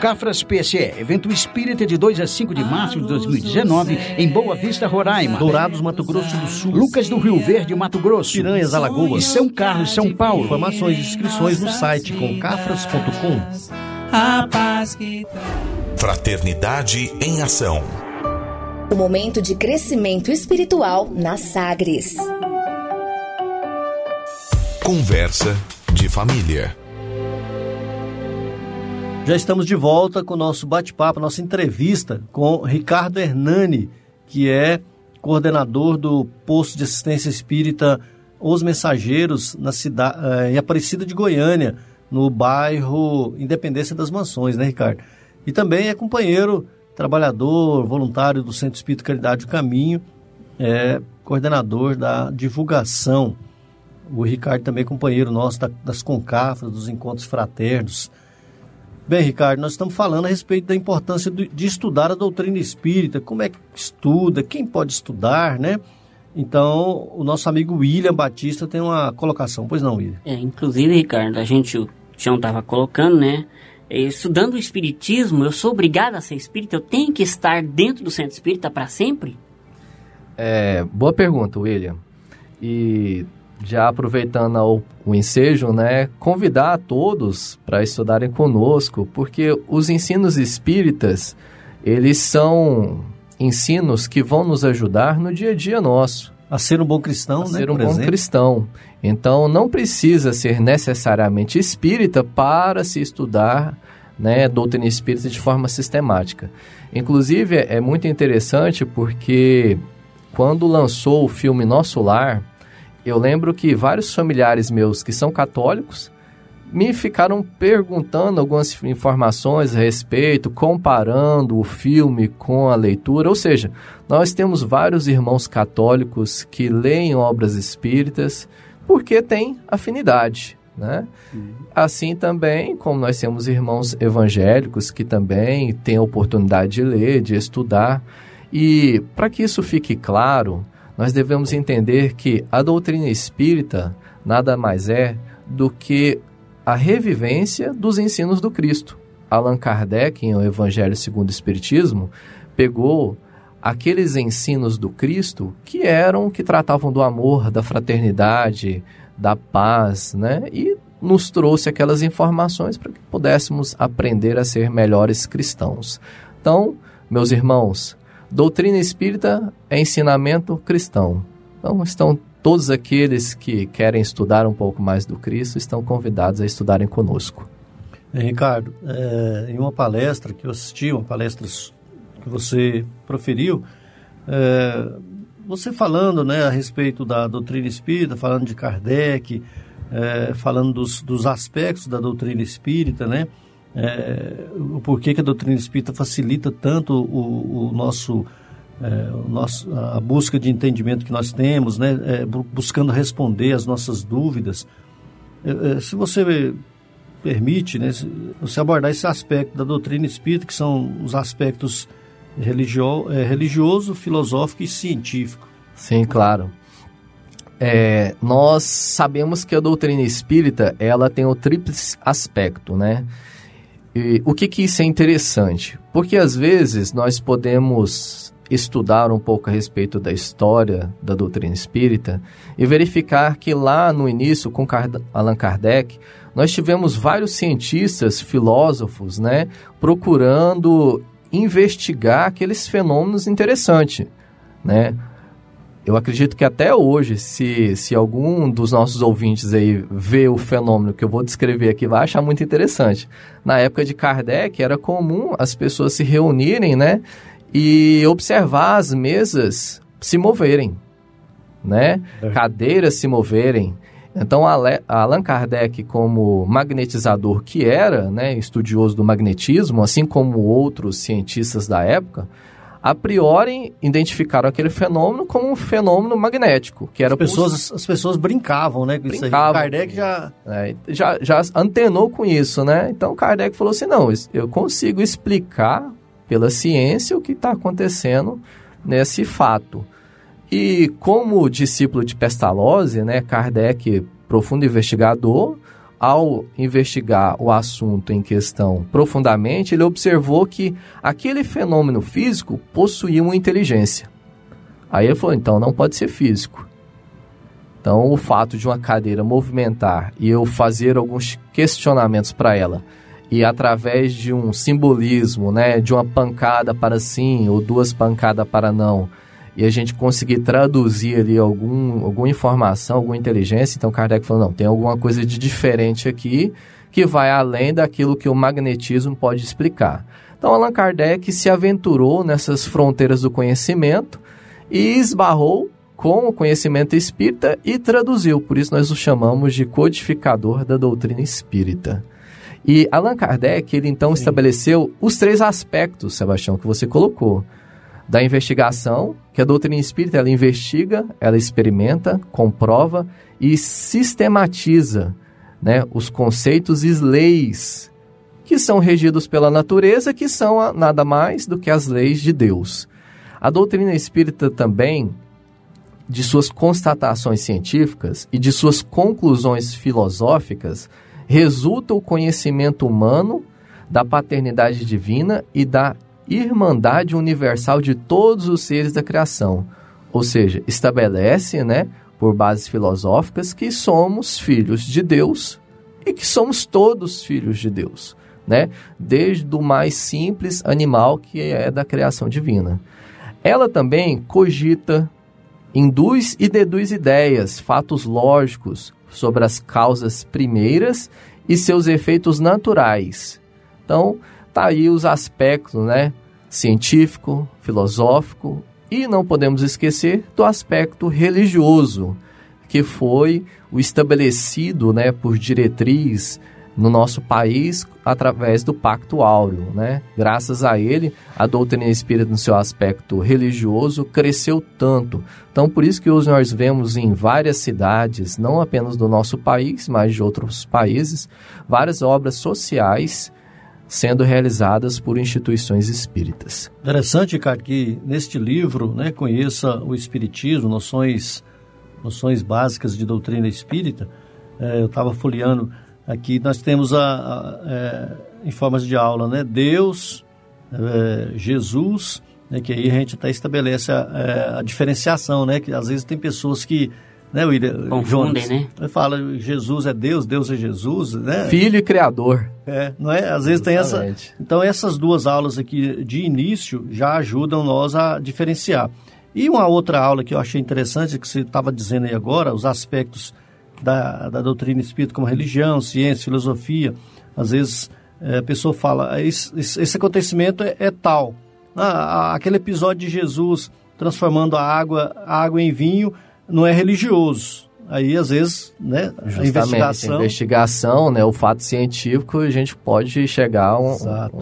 Cafras PSE, evento espírita de 2 a 5 de março de 2019 em Boa Vista, Roraima. Dourados, Mato Grosso do Sul. Lucas do Rio Verde, Mato Grosso. Piranhas, Alagoas. E São Carlos, São Paulo. Informações e inscrições no site concafras.com. A paz que Fraternidade em ação. O momento de crescimento espiritual na Sagres. Conversa de família. Já estamos de volta com o nosso bate-papo, nossa entrevista com Ricardo Hernani, que é coordenador do posto de assistência espírita Os Mensageiros na cidade, eh, em Aparecida de Goiânia, no bairro Independência das Mansões, né, Ricardo? E também é companheiro, trabalhador, voluntário do Centro Espírito Caridade do Caminho, é coordenador da divulgação. O Ricardo também é companheiro nosso das concafras, dos encontros fraternos. Bem, Ricardo, nós estamos falando a respeito da importância de estudar a doutrina espírita, como é que estuda, quem pode estudar, né? Então, o nosso amigo William Batista tem uma colocação, pois não, William? É, inclusive, Ricardo, a gente, o Tião estava colocando, né? É, estudando o espiritismo, eu sou obrigado a ser espírita, eu tenho que estar dentro do centro espírita para sempre? É, boa pergunta, William. E já aproveitando o, o ensejo, né, convidar a todos para estudarem conosco, porque os ensinos espíritas, eles são ensinos que vão nos ajudar no dia a dia nosso. A ser um bom cristão, a né? ser um bom exemplo. cristão. Então, não precisa ser necessariamente espírita para se estudar né, doutrina espírita de forma sistemática. Inclusive, é muito interessante porque quando lançou o filme Nosso Lar, eu lembro que vários familiares meus que são católicos me ficaram perguntando algumas informações a respeito, comparando o filme com a leitura. Ou seja, nós temos vários irmãos católicos que leem obras espíritas porque têm afinidade. Né? Uhum. Assim também, como nós temos irmãos evangélicos que também têm a oportunidade de ler, de estudar. E para que isso fique claro, nós devemos entender que a doutrina espírita nada mais é do que a revivência dos ensinos do Cristo. Allan Kardec, em O Evangelho segundo o Espiritismo, pegou aqueles ensinos do Cristo que eram, que tratavam do amor, da fraternidade, da paz, né? E nos trouxe aquelas informações para que pudéssemos aprender a ser melhores cristãos. Então, meus irmãos, Doutrina espírita é ensinamento cristão. Então, estão todos aqueles que querem estudar um pouco mais do Cristo estão convidados a estudarem conosco. É, Ricardo, é, em uma palestra que eu assisti, uma palestra que você proferiu, é, você falando né, a respeito da doutrina espírita, falando de Kardec, é, falando dos, dos aspectos da doutrina espírita, né? É, o porquê que a doutrina espírita facilita tanto o, o nosso, é, o nosso, a busca de entendimento que nós temos, né, é, buscando responder as nossas dúvidas. É, é, se você permite, né, você abordar esse aspecto da doutrina espírita, que são os aspectos religio, é, religioso, filosófico e científico. Sim, claro. É, nós sabemos que a doutrina espírita ela tem o tríplice aspecto, né? E o que, que isso é interessante? Porque às vezes nós podemos estudar um pouco a respeito da história da doutrina espírita e verificar que lá no início, com Allan Kardec, nós tivemos vários cientistas, filósofos, né, procurando investigar aqueles fenômenos interessantes, né? Eu acredito que até hoje, se, se algum dos nossos ouvintes aí vê o fenômeno que eu vou descrever aqui, vai achar muito interessante. Na época de Kardec, era comum as pessoas se reunirem, né? E observar as mesas se moverem, né? É. Cadeiras se moverem. Então, Allan Kardec, como magnetizador que era, né, estudioso do magnetismo, assim como outros cientistas da época, a priori identificaram aquele fenômeno como um fenômeno magnético, que era as pessoas as pessoas brincavam, né, com brincavam. isso aí. Kardec já... É, já já antenou com isso, né? Então Kardec falou assim, não, eu consigo explicar pela ciência o que está acontecendo nesse fato. E como discípulo de Pestalozzi, né, Kardec, profundo investigador, ao investigar o assunto em questão profundamente, ele observou que aquele fenômeno físico possuía uma inteligência. Aí ele falou: então não pode ser físico. Então, o fato de uma cadeira movimentar e eu fazer alguns questionamentos para ela, e através de um simbolismo, né, de uma pancada para sim ou duas pancadas para não, e a gente conseguir traduzir ali algum, alguma informação, alguma inteligência, então Kardec falou, não, tem alguma coisa de diferente aqui que vai além daquilo que o magnetismo pode explicar. Então, Allan Kardec se aventurou nessas fronteiras do conhecimento e esbarrou com o conhecimento espírita e traduziu. Por isso, nós o chamamos de codificador da doutrina espírita. E Allan Kardec, ele então Sim. estabeleceu os três aspectos, Sebastião, que você colocou. Da investigação, que a doutrina espírita ela investiga, ela experimenta, comprova e sistematiza né, os conceitos e leis que são regidos pela natureza, que são nada mais do que as leis de Deus. A doutrina espírita também, de suas constatações científicas e de suas conclusões filosóficas, resulta o conhecimento humano da paternidade divina e da irmandade universal de todos os seres da criação. Ou seja, estabelece, né, por bases filosóficas, que somos filhos de Deus e que somos todos filhos de Deus, né? Desde o mais simples animal que é da criação divina. Ela também cogita, induz e deduz ideias, fatos lógicos sobre as causas primeiras e seus efeitos naturais. Então, tá aí os aspectos, né? Científico, filosófico e não podemos esquecer do aspecto religioso, que foi o estabelecido, né, por diretriz no nosso país através do Pacto Áureo, né? Graças a ele, a doutrina espírita no seu aspecto religioso cresceu tanto. Então, por isso que hoje nós vemos em várias cidades, não apenas do nosso país, mas de outros países, várias obras sociais sendo realizadas por instituições espíritas. Interessante, cara, que neste livro, né, conheça o espiritismo, noções, noções básicas de doutrina espírita. É, eu estava folheando Aqui nós temos a, a é, em formas de aula, né? Deus, é, Jesus, né? que aí a gente até estabelece a, é, a, diferenciação, né? Que às vezes tem pessoas que né, William? Confundem, Jones, né? Fala, Jesus é Deus, Deus é Jesus, né? Filho e Criador. É, não é? Às vezes Justamente. tem essa... Então, essas duas aulas aqui de início já ajudam nós a diferenciar. E uma outra aula que eu achei interessante, que você estava dizendo aí agora, os aspectos da, da doutrina espírita como religião, ciência, filosofia. Às vezes é, a pessoa fala, ah, esse, esse acontecimento é, é tal. Ah, aquele episódio de Jesus transformando a água, a água em vinho não é religioso. Aí, às vezes, né, a investigação... A investigação, né, o fato científico, a gente pode chegar a um,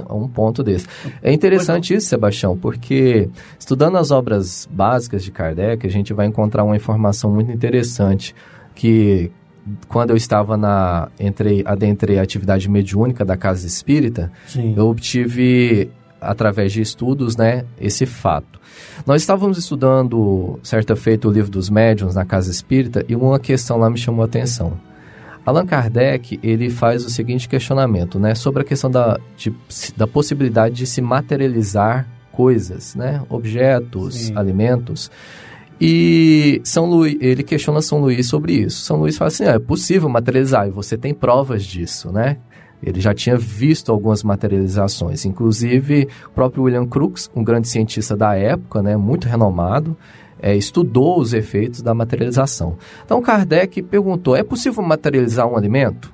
a um ponto desse. É interessante isso, Sebastião, porque estudando as obras básicas de Kardec, a gente vai encontrar uma informação muito interessante que quando eu estava na entrei adentrei a atividade mediúnica da casa espírita, Sim. eu obtive através de estudos, né, esse fato. Nós estávamos estudando certa feita o livro dos médiuns na casa espírita e uma questão lá me chamou a atenção. Allan Kardec ele faz o seguinte questionamento, né, sobre a questão da, de, da possibilidade de se materializar coisas, né, objetos, Sim. alimentos. E São Luís, ele questiona São Luís sobre isso. São Luís fala assim: ah, é possível materializar, e você tem provas disso, né? Ele já tinha visto algumas materializações, inclusive o próprio William Crookes, um grande cientista da época, né, muito renomado, é, estudou os efeitos da materialização. Então Kardec perguntou: é possível materializar um alimento?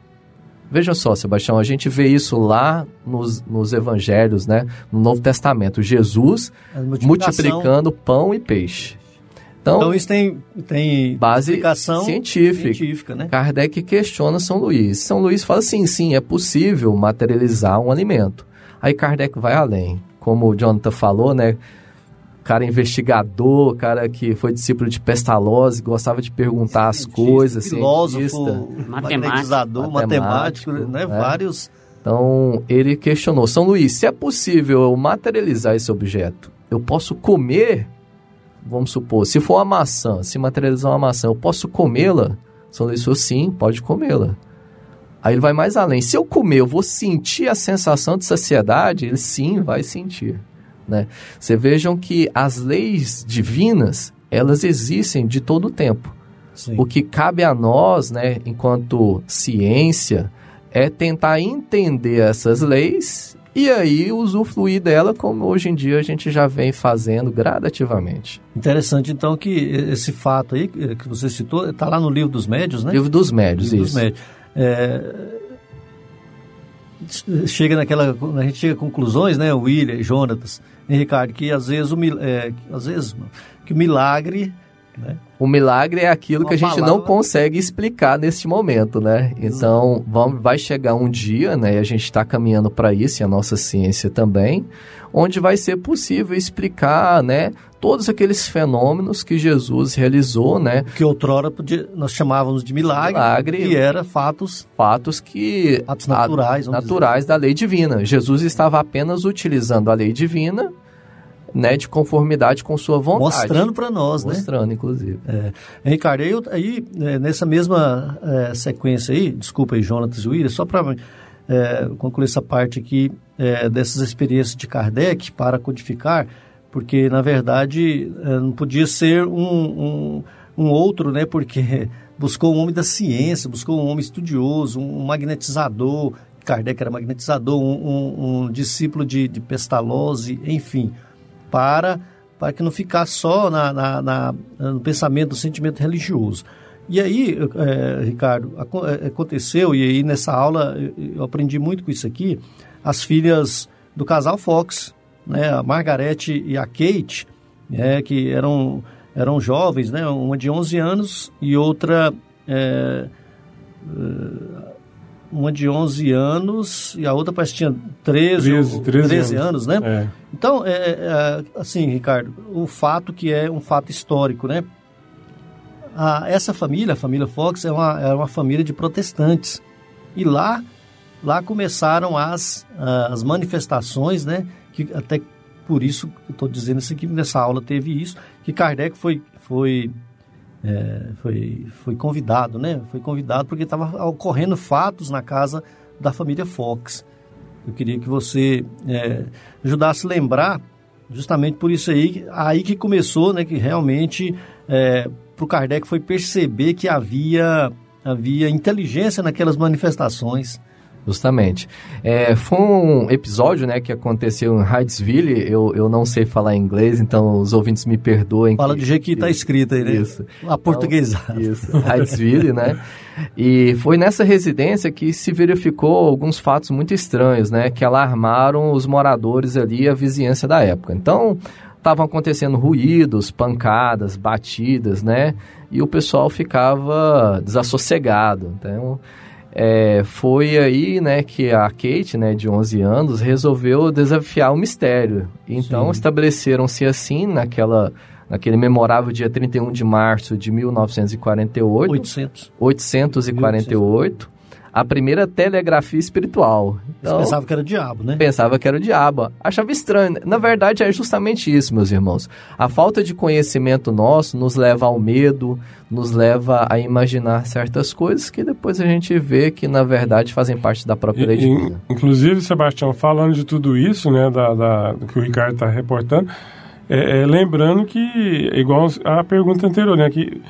Veja só, Sebastião, a gente vê isso lá nos, nos evangelhos, né? No Novo Testamento. Jesus multiplicando pão e peixe. Então, então isso tem, tem base explicação científica. científica né? Kardec questiona São Luís. São Luís fala assim, sim, é possível materializar um alimento. Aí Kardec vai além. Como o Jonathan falou, né? Cara investigador, cara que foi discípulo de Pestalozzi, gostava de perguntar as coisas, filósofo, matemático, matemático, né? É. Vários. Então, ele questionou, São Luís, se é possível eu materializar esse objeto, eu posso comer vamos supor, se for uma maçã, se materializar uma maçã, eu posso comê-la? São falou, sim, pode comê-la. Aí ele vai mais além. Se eu comer, eu vou sentir a sensação de saciedade? Ele sim vai sentir. Né? Você vejam que as leis divinas, elas existem de todo o tempo. Sim. O que cabe a nós, né, enquanto ciência, é tentar entender essas leis e aí usufruir dela como hoje em dia a gente já vem fazendo gradativamente. Interessante então que esse fato aí que você citou está lá no livro dos médios, né? Livro dos médios, livro isso. Dos médios. É, chega naquela. A gente chega a conclusões, né, William, Jonatas, Ricardo, que às vezes o, é, às vezes, que o milagre. Né? O milagre é aquilo Uma que a gente palavra... não consegue explicar neste momento, né? Então, vamos, vai chegar um dia, né? E a gente está caminhando para isso, e a nossa ciência também, onde vai ser possível explicar, né? Todos aqueles fenômenos que Jesus realizou, né? Que outrora podia, nós chamávamos de milagre, milagre que era fatos... Fatos que... Fatos naturais. A, naturais da lei divina. Jesus estava apenas utilizando a lei divina né, de conformidade com sua vontade. Mostrando para nós, Mostrando, né? Mostrando, inclusive. É. Ricardo, aí, aí é, nessa mesma é, sequência aí, desculpa aí, Jonatas William, só para é, concluir essa parte aqui é, dessas experiências de Kardec para codificar, porque, na verdade, é, não podia ser um, um, um outro, né, porque buscou um homem da ciência, buscou um homem estudioso, um magnetizador, Kardec era magnetizador, um, um, um discípulo de, de Pestalozzi, enfim, para, para que não ficasse só na, na, na, no pensamento, no sentimento religioso. E aí, é, Ricardo, é, aconteceu, e aí nessa aula eu aprendi muito com isso aqui, as filhas do casal Fox, né, a Margarete e a Kate, é, que eram, eram jovens, né, uma de 11 anos e outra é, é uma de 11 anos e a outra parece que tinha 13, 13, 13, 13 anos. anos, né? É. Então, é, é, assim, Ricardo, o fato que é um fato histórico, né? A, essa família, a família Fox, é uma, é uma família de protestantes. E lá, lá começaram as, as manifestações, né? Que até por isso estou dizendo isso aqui, nessa aula teve isso, que Kardec foi, foi é, foi, foi convidado, né? Foi convidado porque estava ocorrendo fatos na casa da família Fox. Eu queria que você é, ajudasse a lembrar, justamente por isso aí, aí que começou, né? Que realmente é, para o Kardec foi perceber que havia, havia inteligência naquelas manifestações Justamente. É, foi um episódio né, que aconteceu em Hydesville. Eu, eu não sei falar inglês, então os ouvintes me perdoem. Fala que, do jeito que está escrito aí, né? Isso. A portuguesada. Então, isso. Hydesville, né? E foi nessa residência que se verificou alguns fatos muito estranhos, né? Que alarmaram os moradores ali, a vizinhança da época. Então, estavam acontecendo ruídos, pancadas, batidas, né? E o pessoal ficava desassossegado. Então é, foi aí, né, que a Kate, né, de 11 anos, resolveu desafiar o mistério. Então, estabeleceram-se assim, naquela, naquele memorável dia 31 de março de 1948. 800. 848 a primeira telegrafia espiritual. Então, pensava que era o diabo, né? Pensava que era o diabo. Achava estranho. Na verdade, é justamente isso, meus irmãos. A falta de conhecimento nosso nos leva ao medo, nos leva a imaginar certas coisas que depois a gente vê que, na verdade, fazem parte da própria lei divina. Inclusive, Sebastião, falando de tudo isso, né, da, da do que o Ricardo está reportando, é, é, lembrando que, igual a pergunta anterior, né, que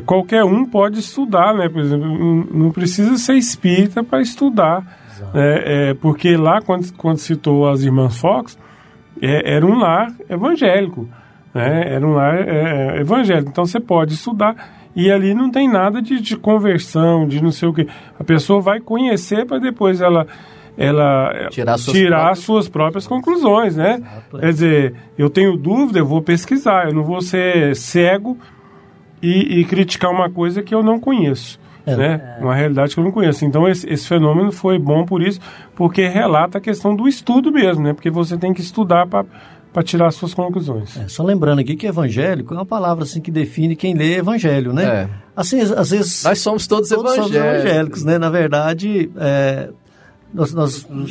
qualquer um pode estudar, né? Por exemplo, não precisa ser espírita para estudar. É, é, porque lá, quando, quando citou as irmãs Fox, é, era um lar evangélico. Né? Era um lar é, é, evangélico. Então você pode estudar. E ali não tem nada de, de conversão, de não sei o que. A pessoa vai conhecer para depois ela ela tirar, suas, tirar próprias... suas próprias conclusões, né? Exato. Quer dizer, eu tenho dúvida, eu vou pesquisar, eu não vou ser cego e, e criticar uma coisa que eu não conheço. É. Né? Uma realidade que eu não conheço. Então, esse, esse, fenômeno foi bom por isso, porque relata a questão do estudo mesmo, né? Porque você tem que estudar para tirar suas conclusões. É, só lembrando aqui que evangélico é uma palavra assim que define quem lê evangelho, né? É. Assim, às vezes nós somos todos, todos evangélicos. Somos evangélicos, né? Na verdade, é, nós, nós, um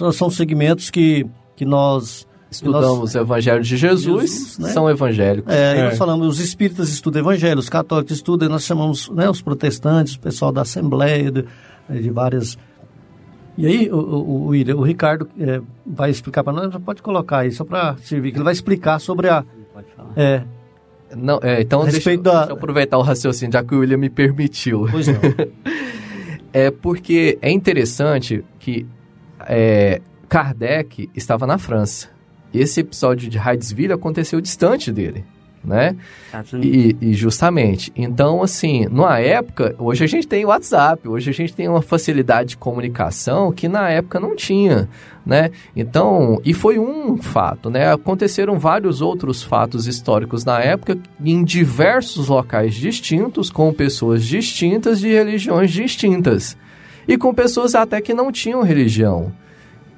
nós são segmentos que que nós Estudamos nós, o Evangelho de Jesus, Jesus né? são evangélicos. É, é. nós falamos, os espíritas estudam Evangelho, os católicos estudam, nós chamamos né, os protestantes, o pessoal da Assembleia, de, de várias... E aí, o, o, o, o Ricardo é, vai explicar para nós, pode colocar aí, só para servir, que ele vai explicar sobre a... Pode falar. É, não, é, então deixa, da... deixa eu aproveitar o raciocínio, já que o William me permitiu. Pois não. é porque é interessante que é, Kardec estava na França esse episódio de Hydesville aconteceu distante dele. né? E, e, justamente. Então, assim, numa época, hoje a gente tem WhatsApp, hoje a gente tem uma facilidade de comunicação que na época não tinha, né? Então, e foi um fato, né? Aconteceram vários outros fatos históricos na época em diversos locais distintos, com pessoas distintas de religiões distintas. E com pessoas até que não tinham religião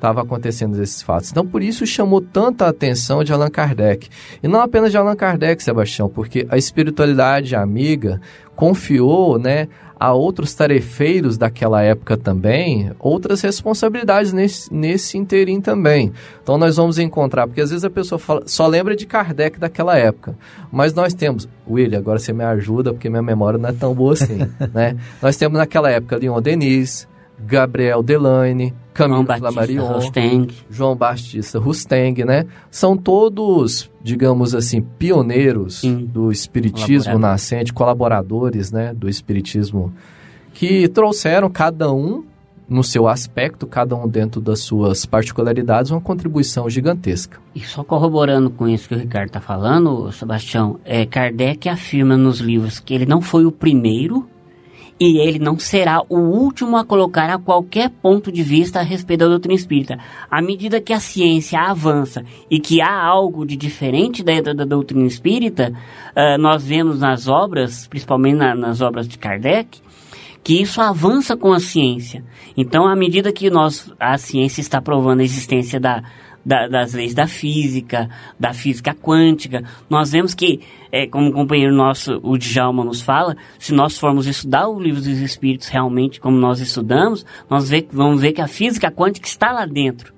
estava acontecendo esses fatos. Então, por isso chamou tanta atenção de Allan Kardec. E não apenas de Allan Kardec, Sebastião, porque a espiritualidade amiga confiou, né, a outros tarefeiros daquela época também outras responsabilidades nesse, nesse interim também. Então nós vamos encontrar, porque às vezes a pessoa fala, só lembra de Kardec daquela época, mas nós temos, William, agora você me ajuda porque minha memória não é tão boa assim, né? Nós temos naquela época Leon Denis, Gabriel Delaine, Camilo Flammarion. João Batista Rusteng, né? São todos, digamos assim, pioneiros Sim. do espiritismo nascente, colaboradores, né, do espiritismo que trouxeram cada um no seu aspecto, cada um dentro das suas particularidades, uma contribuição gigantesca. E só corroborando com isso que o Ricardo está falando, Sebastião, é, Kardec afirma nos livros que ele não foi o primeiro e ele não será o último a colocar a qualquer ponto de vista a respeito da doutrina espírita. À medida que a ciência avança e que há algo de diferente da, da, da doutrina espírita, uh, nós vemos nas obras, principalmente na, nas obras de Kardec, que isso avança com a ciência. Então, à medida que nós, a ciência está provando a existência da, da, das leis da física, da física quântica. Nós vemos que, é, como o companheiro nosso, o Djalma, nos fala, se nós formos estudar o livro dos Espíritos realmente como nós estudamos, nós vê, vamos ver que a física quântica está lá dentro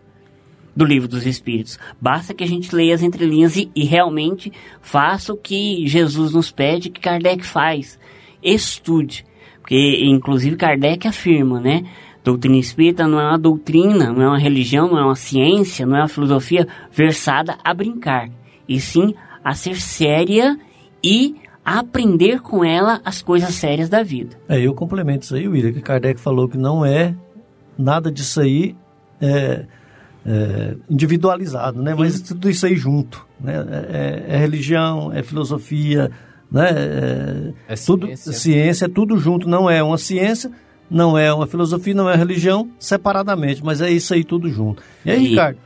do livro dos Espíritos. Basta que a gente leia as entrelinhas e, e realmente faça o que Jesus nos pede, que Kardec faz. Estude. Porque, inclusive, Kardec afirma, né? Doutrina espírita não é uma doutrina, não é uma religião, não é uma ciência, não é uma filosofia versada a brincar, e sim a ser séria e a aprender com ela as coisas sérias da vida. É, eu complemento isso aí, William, que Kardec falou que não é nada disso aí é, é, individualizado, né? Mas tudo isso aí junto, né? É, é, é religião, é filosofia, né? É, é tudo ciência. ciência, é tudo junto. Não é uma ciência não é uma filosofia, não é uma religião, separadamente, mas é isso aí tudo junto. E aí, e, Ricardo?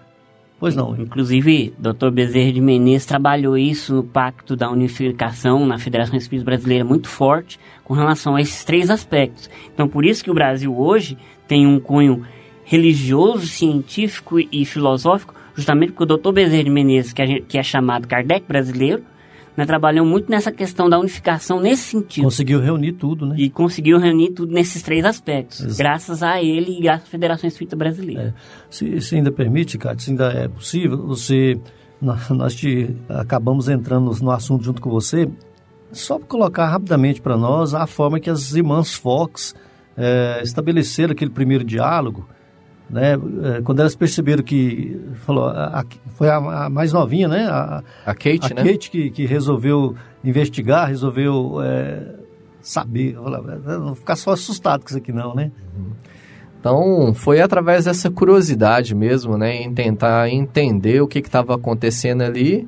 Pois não. Inclusive, Dr. Bezerra de Menezes trabalhou isso no Pacto da Unificação na Federação Espírita Brasileira muito forte com relação a esses três aspectos. Então, por isso que o Brasil hoje tem um cunho religioso, científico e filosófico, justamente porque o Dr. Bezerra de Menezes, que, gente, que é chamado Kardec brasileiro, né, trabalhou muito nessa questão da unificação nesse sentido. Conseguiu reunir tudo, né? E conseguiu reunir tudo nesses três aspectos, Exato. graças a ele e graças à Federação Espírita Brasileira. É. Se, se, ainda permite, Cátia, se ainda é possível, você, nós te, acabamos entrando no assunto junto com você, só para colocar rapidamente para nós a forma que as irmãs Fox é, estabeleceram aquele primeiro diálogo, né? É, quando elas perceberam que falou, a, a, foi a, a, mais novinha, né? A, Kate, a né? Kate que, que resolveu investigar, resolveu é, saber, não ficar só assustado com isso aqui não, né? Então, foi através dessa curiosidade mesmo, né, em tentar entender o que estava acontecendo ali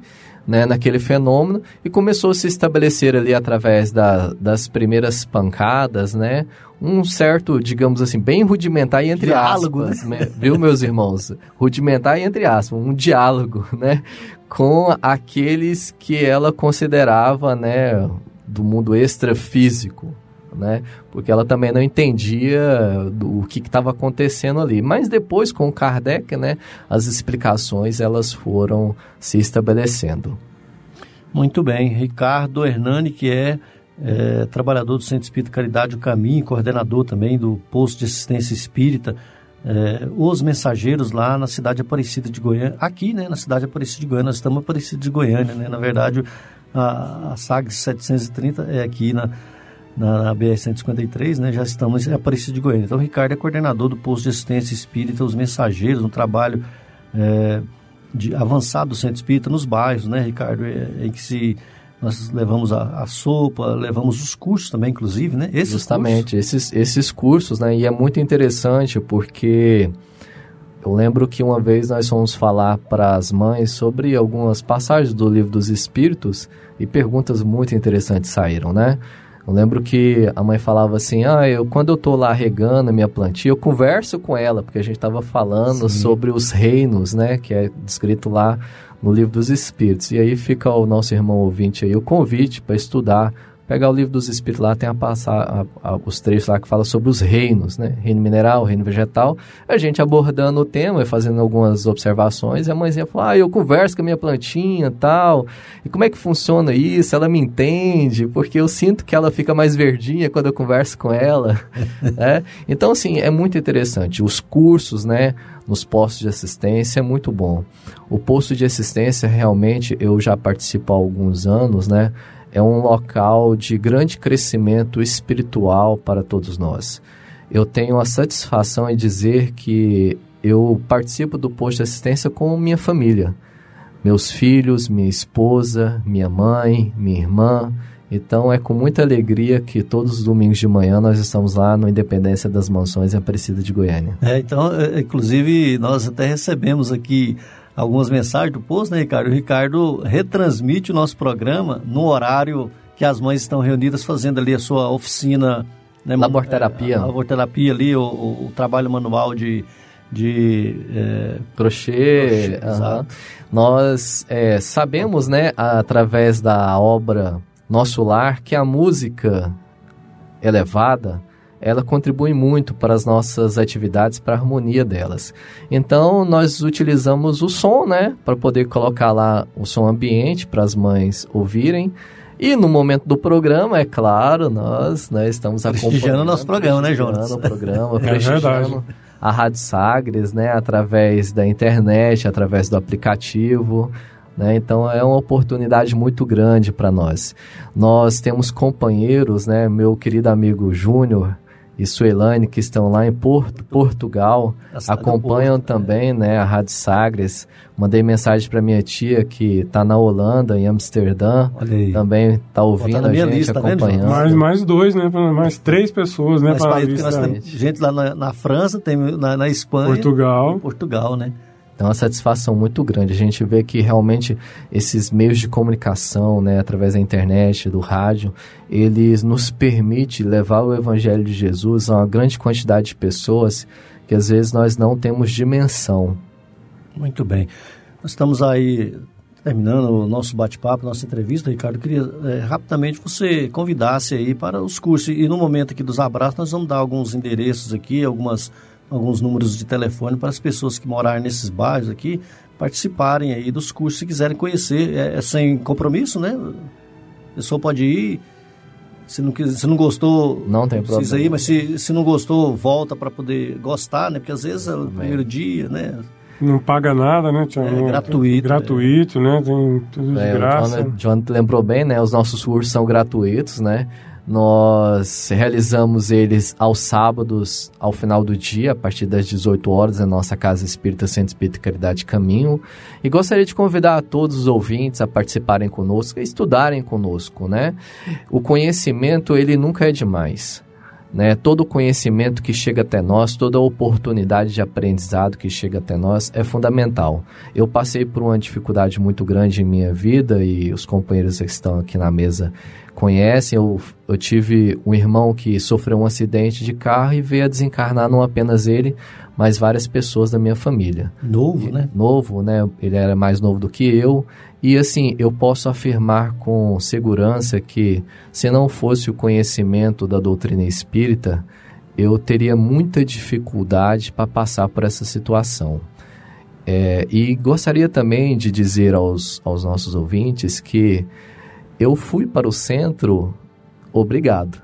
né, naquele fenômeno e começou a se estabelecer ali através da, das primeiras pancadas, né, um certo, digamos assim, bem rudimentar e entre diálogo, aspas, né? viu, meus irmãos? Rudimentar e entre aspas, um diálogo, né, com aqueles que ela considerava, né, do mundo extrafísico, né? Porque ela também não entendia do, o que estava acontecendo ali. Mas depois, com Kardec, né, as explicações elas foram se estabelecendo. Muito bem. Ricardo Hernani, que é, é trabalhador do Centro Espírita Caridade o Caminho, coordenador também do posto de assistência espírita, é, os mensageiros lá na cidade Aparecida de Goiânia, aqui, né, na cidade Aparecida de Goiânia, nós estamos Aparecida de Goiânia, né, na verdade a, a SAG 730 é aqui na, na, na BR-153, né? Já estamos em Aparecida de Goiânia. Então, o Ricardo é coordenador do posto de assistência espírita, os mensageiros, um trabalho é, de avançado do centro espírita nos bairros, né, Ricardo? É, em que se nós levamos a, a, sopa, levamos os cursos também, inclusive, né? Esses Justamente, cursos. Esses, esses cursos, né? E é muito interessante porque Eu lembro que uma vez nós fomos falar para as mães sobre algumas passagens do livro dos Espíritos e perguntas muito interessantes saíram, né? Eu lembro que a mãe falava assim: "Ah, eu quando eu tô lá regando a minha plantinha, eu converso com ela, porque a gente estava falando Sim. sobre os reinos, né, que é descrito lá no livro dos Espíritos. E aí fica o nosso irmão ouvinte aí o convite para estudar pegar o livro dos Espíritos lá, tem a passar a, a, os trechos lá que fala sobre os reinos, né? Reino mineral, reino vegetal. A gente abordando o tema e fazendo algumas observações, e a mãezinha falou: Ah, eu converso com a minha plantinha tal. E como é que funciona isso? Ela me entende, porque eu sinto que ela fica mais verdinha quando eu converso com ela. né? Então, assim, é muito interessante. Os cursos, né? Nos postos de assistência é muito bom. O posto de assistência, realmente, eu já participo há alguns anos, né? É um local de grande crescimento espiritual para todos nós. Eu tenho a satisfação em dizer que eu participo do posto de assistência com minha família, meus filhos, minha esposa, minha mãe, minha irmã. Então é com muita alegria que todos os domingos de manhã nós estamos lá no Independência das Mansões em Aparecida de Goiânia. É, então, é, inclusive, nós até recebemos aqui algumas mensagens do posto, né, Ricardo? O Ricardo retransmite o nosso programa no horário que as mães estão reunidas fazendo ali a sua oficina. Né, laborterapia. A laborterapia ali, o, o, trabalho manual de, de é, crochê. crochê Nós é, sabemos, né, através da obra Nosso Lar, que a música elevada ela contribui muito para as nossas atividades, para a harmonia delas. Então, nós utilizamos o som, né, para poder colocar lá o som ambiente para as mães ouvirem. E no momento do programa, é claro, nós né, estamos acompanhando o nosso programa, né, Jonas? o programa, é prestigiando a Rádio Sagres, né, através da internet, através do aplicativo. Né? Então é uma oportunidade muito grande para nós. Nós temos companheiros, né? Meu querido amigo Júnior, e Suelane, que estão lá em Porto, Portugal, acompanham Porto, também né, a Rádio Sagres. Mandei mensagem para minha tia que está na Holanda, em Amsterdã. Também está ouvindo tá a gente, lista, tá acompanhando. Né, mais, mais dois, né? Mais três pessoas, né? Mais nós temos gente lá na, na, França, tem na, na Espanha. Portugal. Portugal, né? É uma satisfação muito grande. A gente vê que realmente esses meios de comunicação, né, através da internet, do rádio, eles nos permite levar o evangelho de Jesus a uma grande quantidade de pessoas que às vezes nós não temos dimensão. Muito bem. Nós estamos aí terminando o nosso bate-papo, nossa entrevista, Ricardo, queria é, rapidamente você convidasse aí para os cursos. E no momento aqui dos abraços, nós vamos dar alguns endereços aqui, algumas alguns números de telefone para as pessoas que morarem nesses bairros aqui participarem aí dos cursos, se quiserem conhecer. É, é sem compromisso, né? A pessoa pode ir. Se não, se não gostou, não tem precisa problema. ir, mas se, se não gostou, volta para poder gostar, né? Porque às vezes é o primeiro dia, né? Não paga nada, né, Tiago? É gratuito. É gratuito, é. né? Tem tudo é, de graça. O John lembrou bem, né? Os nossos cursos são gratuitos, né? Nós realizamos eles aos sábados, ao final do dia, a partir das 18 horas, na nossa Casa Espírita Centro Espírita Caridade Caminho. E gostaria de convidar a todos os ouvintes a participarem conosco, a estudarem conosco, né? O conhecimento, ele nunca é demais. Né? Todo o conhecimento que chega até nós, toda oportunidade de aprendizado que chega até nós é fundamental. Eu passei por uma dificuldade muito grande em minha vida e os companheiros que estão aqui na mesa conhecem. Eu, eu tive um irmão que sofreu um acidente de carro e veio a desencarnar não apenas ele, mas várias pessoas da minha família. Novo, né? Novo, né? Ele era mais novo do que eu. E assim, eu posso afirmar com segurança que se não fosse o conhecimento da doutrina espírita, eu teria muita dificuldade para passar por essa situação. É, e gostaria também de dizer aos, aos nossos ouvintes que eu fui para o centro obrigado.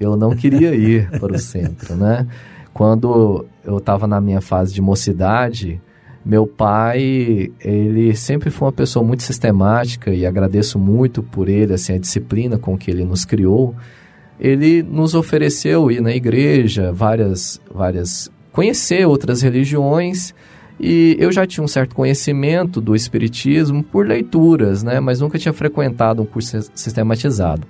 Eu não queria ir para o centro, né? Quando eu estava na minha fase de mocidade, meu pai, ele sempre foi uma pessoa muito sistemática e agradeço muito por ele, assim, a disciplina com que ele nos criou. Ele nos ofereceu ir na igreja, várias, várias, conhecer outras religiões e eu já tinha um certo conhecimento do espiritismo por leituras, né? Mas nunca tinha frequentado um curso sistematizado.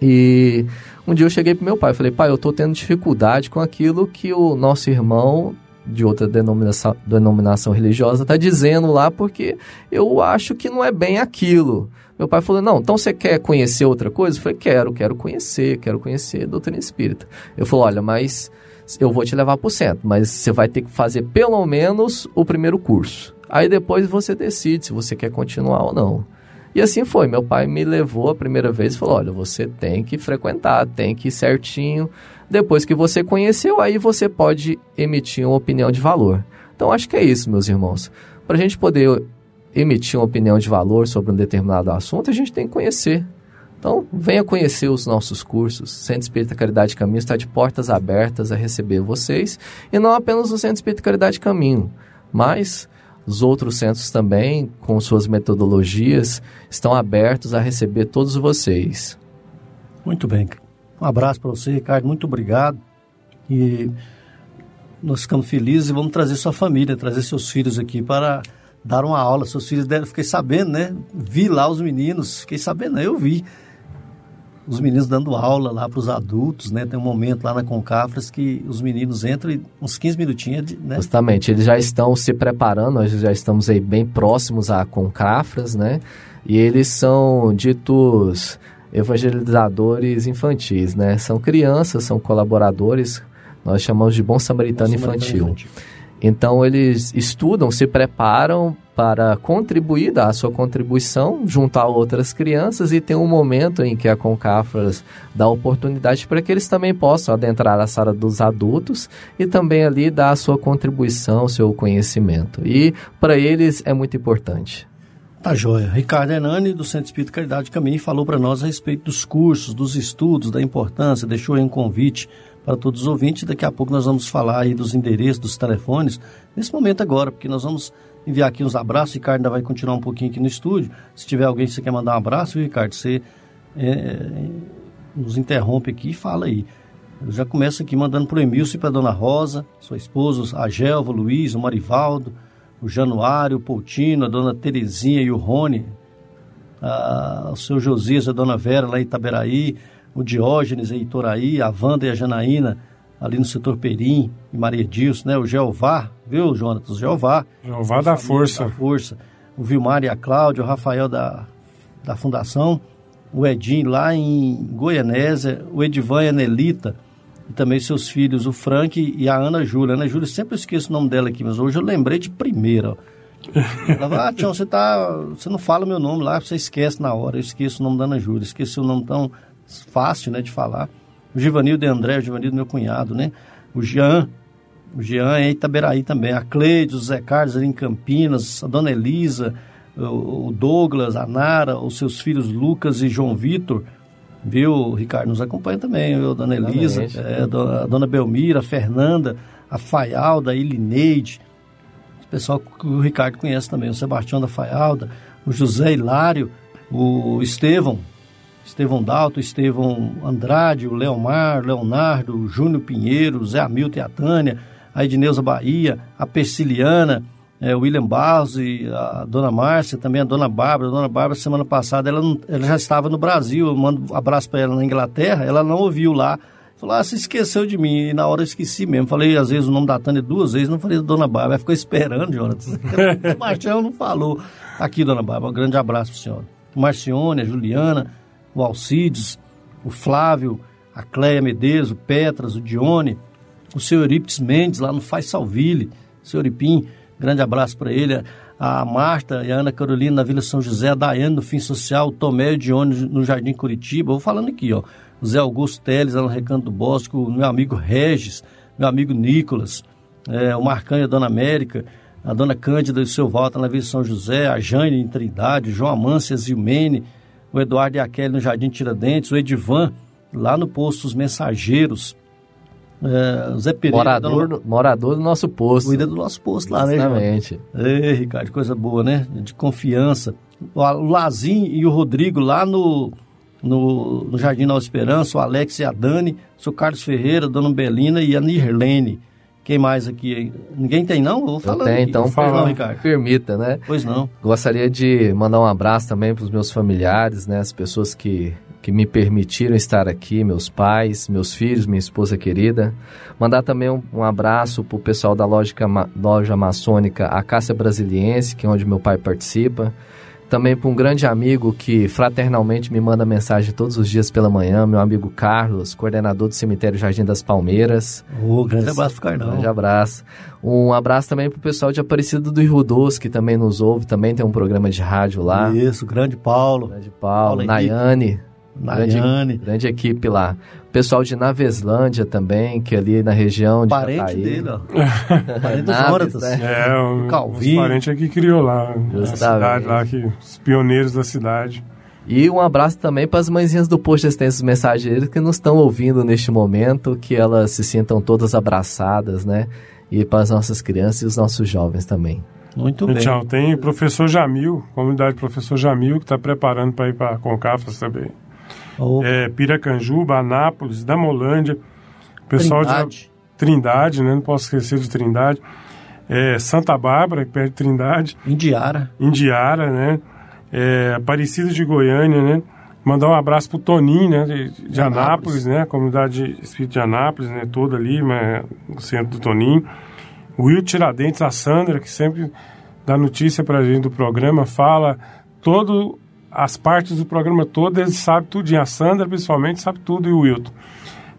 E um dia eu cheguei pro meu pai e falei: "Pai, eu estou tendo dificuldade com aquilo que o nosso irmão de outra denominação, denominação religiosa está dizendo lá porque eu acho que não é bem aquilo. Meu pai falou: Não, então você quer conhecer outra coisa? Eu falei: Quero, quero conhecer, quero conhecer doutrina espírita. Eu falei: Olha, mas eu vou te levar para o centro, mas você vai ter que fazer pelo menos o primeiro curso. Aí depois você decide se você quer continuar ou não. E assim foi. Meu pai me levou a primeira vez e falou: Olha, você tem que frequentar, tem que ir certinho. Depois que você conheceu, aí você pode emitir uma opinião de valor. Então acho que é isso, meus irmãos. Para a gente poder emitir uma opinião de valor sobre um determinado assunto, a gente tem que conhecer. Então, venha conhecer os nossos cursos. Centro Espírita Caridade Caminho está de portas abertas a receber vocês. E não apenas o Centro Espírita Caridade Caminho, mas os outros centros também, com suas metodologias, estão abertos a receber todos vocês. Muito bem. Um abraço para você, Ricardo. Muito obrigado. E nós ficamos felizes e vamos trazer sua família, trazer seus filhos aqui para dar uma aula. Seus filhos devem, fiquei sabendo, né? Vi lá os meninos, fiquei sabendo, né? eu vi os meninos dando aula lá para os adultos, né? Tem um momento lá na Concafras que os meninos entram e uns 15 minutinhos, né? Justamente, eles já estão se preparando, nós já estamos aí bem próximos à Concafras, né? E eles são ditos evangelizadores infantis, né? São crianças, são colaboradores, nós chamamos de bom samaritano, bom samaritano infantil. infantil. Então eles estudam, se preparam para contribuir, dar a sua contribuição junto a outras crianças e tem um momento em que a Concafras dá oportunidade para que eles também possam adentrar a sala dos adultos e também ali dar a sua contribuição, seu conhecimento. E para eles é muito importante. Tá joia. Ricardo Hernani, do Centro Espírito Caridade Caminho, falou para nós a respeito dos cursos, dos estudos, da importância, deixou aí um convite para todos os ouvintes. Daqui a pouco nós vamos falar aí dos endereços, dos telefones, nesse momento agora, porque nós vamos enviar aqui uns abraços. Ricardo ainda vai continuar um pouquinho aqui no estúdio. Se tiver alguém que você quer mandar um abraço, Ricardo, você é, é, nos interrompe aqui e fala aí. Eu já começo aqui mandando para o Emilson e para a Dona Rosa, sua esposa, a Gelva, o Luiz, o Marivaldo, o Januário, o Poutino, a Dona Terezinha e o Rony, a, o seu Josias, a Dona Vera lá em Itaberaí, o Diógenes em Itoraí, a Wanda e a Janaína, ali no setor Perim e Maria Dilson, né? O Jeová, viu, Jonatas? O Jeová. Jeová da Força. Da Força. O Vilmar e a Cláudia, o Rafael da, da Fundação, o Edinho lá em Goianésia, o Edivan e a Nelita, e também seus filhos, o Frank e a Ana Júlia. Ana Júlia, sempre esqueço o nome dela aqui, mas hoje eu lembrei de primeira. Ela fala, ah, Tião, você, tá, você não fala meu nome lá, você esquece na hora. Eu esqueço o nome da Ana Júlia, esqueci o nome tão fácil né, de falar o Givanildo de André, o Givanildo meu cunhado, né? O Jean, o Jean é Itaberaí também, a Cleide, o Zé Carlos ali em Campinas, a Dona Elisa, o Douglas, a Nara, os seus filhos Lucas e João Vitor, viu? Ricardo nos acompanha também, viu? Dona Elisa, é, a Dona Belmira, a Fernanda, a Faialda, a Ilineide, o pessoal que o Ricardo conhece também, o Sebastião da Faialda, o José Hilário, o Estevão, Estevão Dalto, Estevão Andrade, o Leomar, Leonardo, o Júnior Pinheiro, o Zé Hamilton e a Tânia, a Edneuza Bahia, a Persiliana, é, o William Barros e a Dona Márcia, também a Dona Bárbara. A Dona Bárbara, semana passada, ela, não, ela já estava no Brasil, eu mando um abraço para ela na Inglaterra, ela não ouviu lá. Falou, ah, você esqueceu de mim. E na hora eu esqueci mesmo. Falei, às vezes, o nome da Tânia duas vezes, não falei da Dona Bárbara. Ela ficou esperando, Jonathan. o Marcelo não falou. Aqui, Dona Bárbara, um grande abraço para a senhora. Marcione, a Juliana, o Alcides, o Flávio, a Cleia Medeiros, o Petras, o Dione, o seu Eurípides Mendes lá no Faz Salville, o seu Euripim, grande abraço para ele, a Marta e a Ana Carolina na Vila São José, a Daiane no Fim Social, o Tomé e Dione no Jardim Curitiba, vou falando aqui, ó, o Zé Augusto Teles lá no Recanto do Bosque, o meu amigo Regis, meu amigo Nicolas, é, o Marcanha, a Dona América, a Dona Cândida e o seu Walter na Vila São José, a Jane em Trindade, João Amância Zilmene, o Eduardo e a Kelly no Jardim Tiradentes, o Edivan lá no posto Os Mensageiros, é, Zé Pereira. Morador, dona... morador do nosso posto. Cuida do nosso posto lá, Exatamente. né? Exatamente. Ei, Ricardo, coisa boa, né? De confiança. O Lazinho e o Rodrigo lá no, no, no Jardim Nova Esperança, o Alex e a Dani, o seu Carlos Ferreira, a Dona Belina e a Nirlene. Quem mais aqui? Ninguém tem, não? Eu tenho, então fala, não, Ricardo. permita, né? Pois não. Gostaria de mandar um abraço também para os meus familiares, né? As pessoas que que me permitiram estar aqui, meus pais, meus filhos, minha esposa querida. Mandar também um, um abraço para o pessoal da loja, loja maçônica Acácia Brasiliense, que é onde meu pai participa. Também para um grande amigo que fraternalmente me manda mensagem todos os dias pela manhã, meu amigo Carlos, coordenador do cemitério Jardim das Palmeiras. Oh, grande abraço pro Carnal. Grande abraço. Um abraço também para o pessoal de Aparecido do Rio Doce, que também nos ouve, também tem um programa de rádio lá. Isso, grande Paulo. Grande Paulo, Paulo Nayane. Grande, grande equipe lá. Pessoal de Naveslândia também, que é ali na região de Parente Jataí. dele, ó. Parente dos Jonatas. Né? É, o Calvinho. parente aqui criou lá. A cidade lá, que, os pioneiros da cidade. E um abraço também para as mãezinhas do Posto Extensos Mensageiros que nos estão ouvindo neste momento, que elas se sintam todas abraçadas, né? E para as nossas crianças e os nossos jovens também. Muito bem. Tchau. Tem o professor Jamil, comunidade professor Jamil, que está preparando para ir para Concafas também é, Piracanjuba, Anápolis, Damolândia, pessoal Trindade. de Trindade, né? Não posso esquecer de Trindade. É, Santa Bárbara, perto de Trindade. Indiara. Indiara, né? É, Aparecida de Goiânia, né? Mandar um abraço pro Toninho, né? De, de Anápolis. Anápolis, né? A comunidade Espírito de Anápolis, né? Toda ali, mas, no centro do Toninho. O Will Tiradentes, a Sandra, que sempre dá notícia pra gente do programa, fala todo as partes do programa todo, eles sabem tudo. A Sandra, principalmente, sabe tudo, e o Wilton.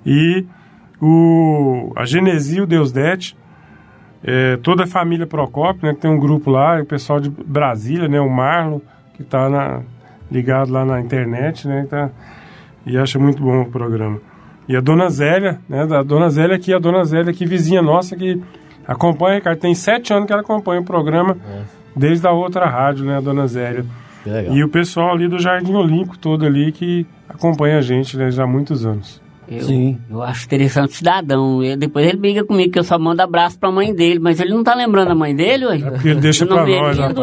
E o, a Genesia, o Deus Dete, é, toda a família Procópio, né, que tem um grupo lá, o pessoal de Brasília, né, o Marlon, que está ligado lá na internet, né, tá, e acha muito bom o programa. E a Dona Zélia, né, da Dona Zélia aqui, a Dona Zélia aqui, vizinha nossa, que acompanha, Ricardo, tem sete anos que ela acompanha o programa, é. desde a outra rádio, né, a Dona Zélia. E o pessoal ali do Jardim Olímpico todo ali que acompanha a gente né, já há muitos anos. Eu, Sim. eu acho interessante o cidadão. E depois ele briga comigo que eu só mando abraço pra mãe dele, mas ele não tá lembrando a mãe dele, ué? É porque ele deixa pra nós, lindo,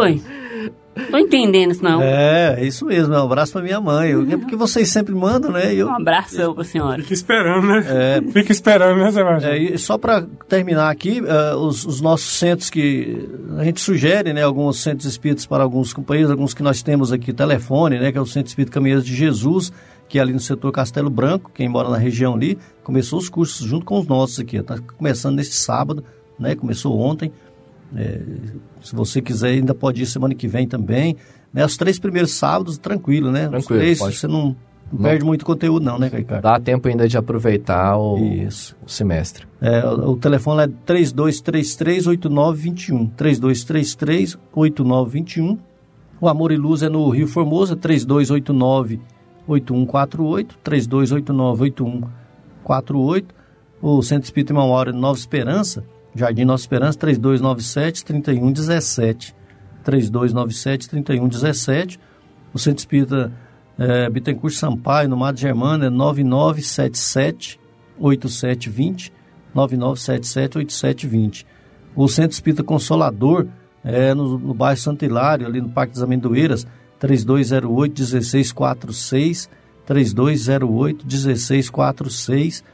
Tô entendendo isso, não. É, é isso mesmo. Um abraço pra minha mãe. É porque vocês sempre mandam, né? Eu... Um abraço pra senhora. Fica esperando, né? É... Fica esperando, né, Sebastião? É, e só para terminar aqui, uh, os, os, nossos centros que a gente sugere, né? Alguns centros espíritas para alguns companheiros, alguns que nós temos aqui, telefone, né? Que é o Centro Espírita Caminheiros de Jesus, que é ali no setor Castelo Branco, quem mora na região ali, começou os cursos junto com os nossos aqui. Está começando neste sábado, né? Começou ontem. É, se você quiser, ainda pode ir semana que vem também. Né? Os três primeiros sábados, tranquilo, né? Tranquilo, Os três, pode. você não, não, perde muito conteúdo não, né, Ricardo? Dá tempo ainda de aproveitar o, o semestre. É, o, o, telefone é 3233-8921. 3233-8921. O Amor e Luz é no Rio Formosa, 3289-8148. 3289-8148. O Centro Espírita Irmão Hora Nova Esperança, Jardim Nossa Esperança, 3297-3117. 3297-3117. O Centro Espírita é, Bittencourt Sampaio, no Mato Germano, é 9977-8720. 9977-8720. O Centro Espírita Consolador, é no, no bairro Santo Hilário, ali no Parque das Amendoeiras, 3208-1646. 3208-1646.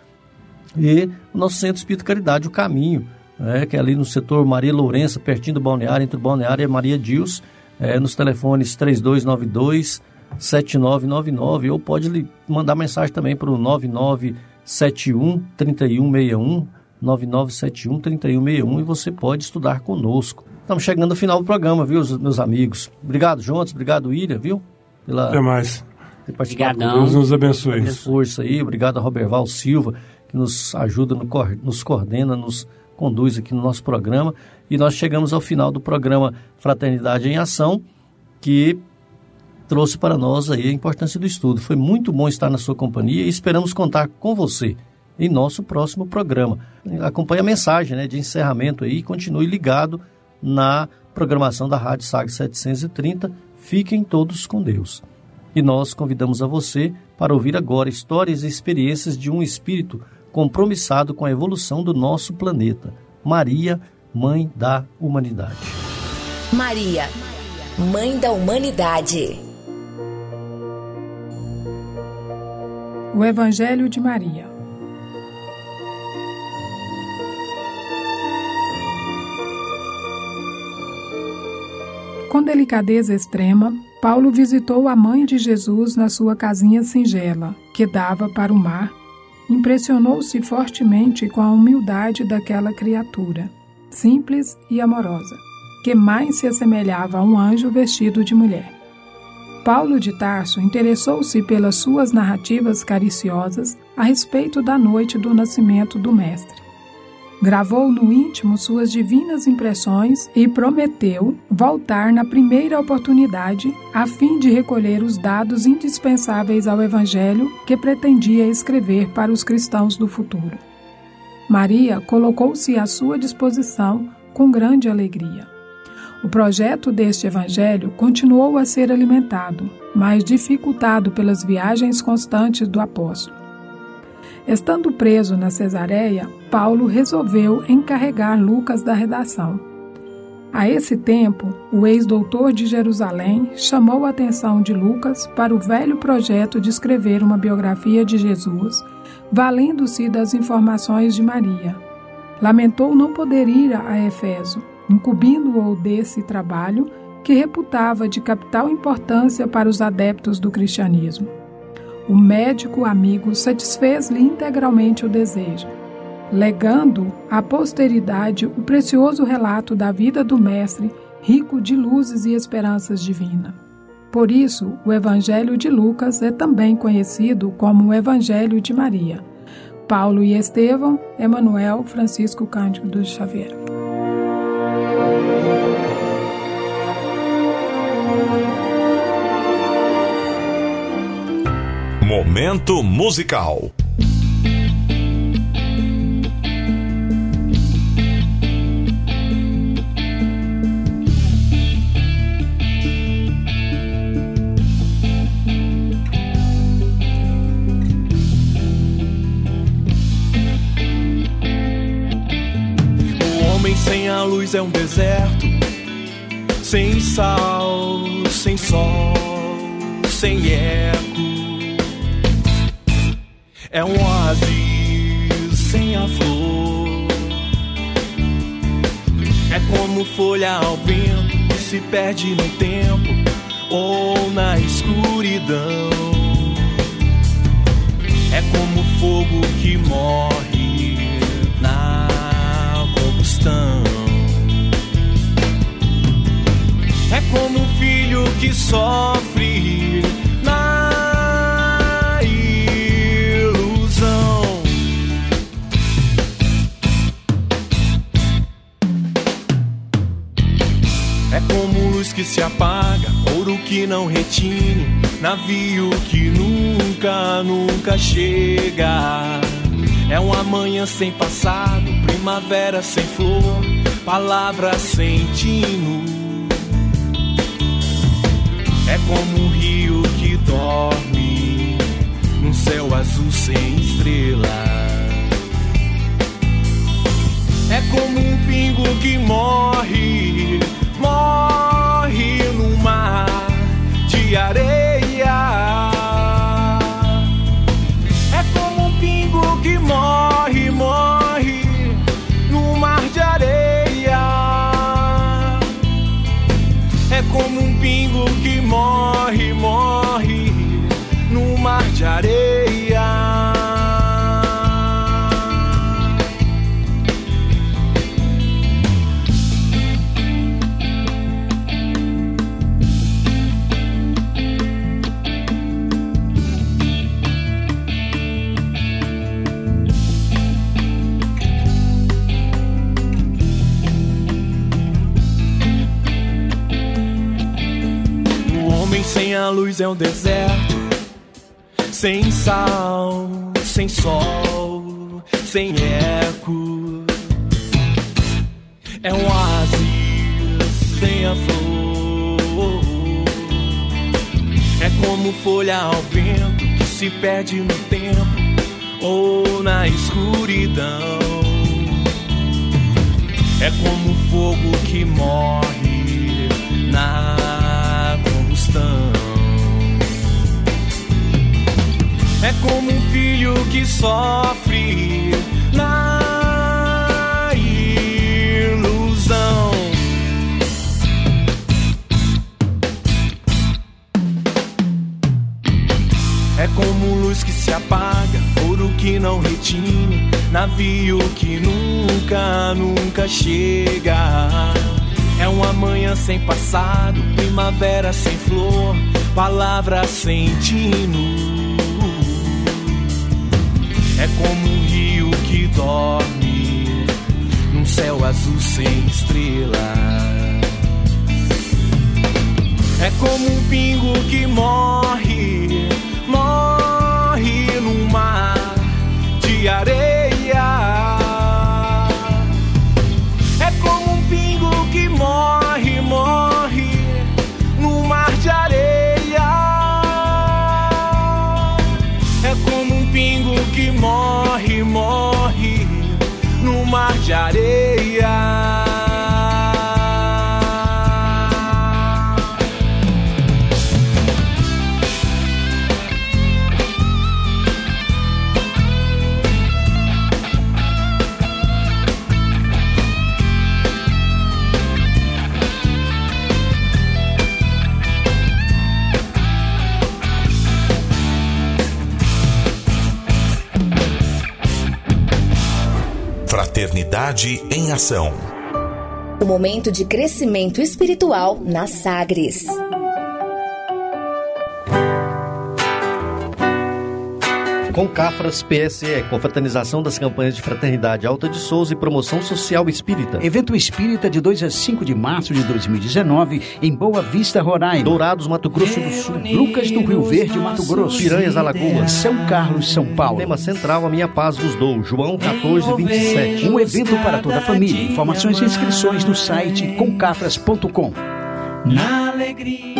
E o nosso Centro Espírita Caridade, o Caminho, é, que é ali no setor Maria Lourença, pertinho do balneário, entre o balneário e Maria Dils, é, nos telefones 3292 7999 ou pode mandar mensagem também para o 9971 3161 9971 3161 e você pode estudar conosco. Estamos chegando ao final do programa, viu, meus amigos? Obrigado, Juntos, obrigado, Ilha, viu? Pela, Até mais. Obrigadão. Deus nos abençoe. Força aí, obrigado a Roberval Silva, que nos ajuda, nos coordena, nos conduz aqui no nosso programa. E nós chegamos ao final do programa Fraternidade em Ação, que trouxe para nós aí a importância do estudo. Foi muito bom estar na sua companhia e esperamos contar com você em nosso próximo programa. Acompanhe a mensagem né, de encerramento aí e continue ligado na programação da Rádio SAG 730. Fiquem todos com Deus. E nós convidamos a você para ouvir agora histórias e experiências de um espírito compromissado com a evolução do nosso planeta. Maria, Mãe da Humanidade. Maria, Mãe da Humanidade. O Evangelho de Maria. Com delicadeza extrema, Paulo visitou a mãe de Jesus na sua casinha singela, que dava para o mar. Impressionou-se fortemente com a humildade daquela criatura, simples e amorosa, que mais se assemelhava a um anjo vestido de mulher. Paulo de Tarso interessou-se pelas suas narrativas cariciosas a respeito da noite do nascimento do Mestre. Gravou no íntimo suas divinas impressões e prometeu voltar na primeira oportunidade a fim de recolher os dados indispensáveis ao Evangelho que pretendia escrever para os cristãos do futuro. Maria colocou-se à sua disposição com grande alegria. O projeto deste evangelho continuou a ser alimentado, mas dificultado pelas viagens constantes do apóstolo. Estando preso na Cesareia, Paulo resolveu encarregar Lucas da redação. A esse tempo, o ex-doutor de Jerusalém chamou a atenção de Lucas para o velho projeto de escrever uma biografia de Jesus, valendo-se das informações de Maria. Lamentou não poder ir a Efeso, incumbindo-o desse trabalho que reputava de capital importância para os adeptos do cristianismo. O médico amigo satisfez-lhe integralmente o desejo, legando à posteridade o precioso relato da vida do Mestre, rico de luzes e esperanças divinas. Por isso, o Evangelho de Lucas é também conhecido como o Evangelho de Maria. Paulo e Estevão, Emanuel Francisco Cândido do Xavier. Momento musical. Sem a luz é um deserto, sem sal, sem sol, sem eco. É um oásis sem a flor. É como folha ao vento que se perde no tempo ou na escuridão. É como fogo que morre na combustão. É como filho que sofre que se apaga, ouro que não retine, navio que nunca, nunca chega. É um amanhã sem passado, primavera sem flor, palavra sem tino. É como um rio que dorme num céu azul sem estrela. É como um pingo que morre, morre no mar de areia. É um deserto, sem sal, sem sol, sem eco. É um oásis sem a flor. É como folha ao vento que se perde no tempo ou na escuridão. É como fogo que morre na É como um filho que sofre na ilusão. É como luz que se apaga, ouro que não retine, navio que nunca, nunca chega. É uma manhã sem passado, primavera sem flor, palavra sem tino. É como um rio que dorme num céu azul sem estrelas. É como um pingo que morre, morre no mar de areia. Em Ação. O momento de crescimento espiritual na Sagres. Com Cafras PSE, confraternização das campanhas de Fraternidade Alta de Souza e Promoção Social Espírita. Evento Espírita de 2 a 5 de março de 2019 em Boa Vista, Roraima. Dourados, Mato Grosso do Sul. Lucas do Rio Verde, Mato Grosso. Piranhas, Alagoas. São Carlos, São Paulo. Tema central, a minha paz vos dou. João 14, 27. Um evento para toda a família. Informações e inscrições no site concafras.com. Na alegria.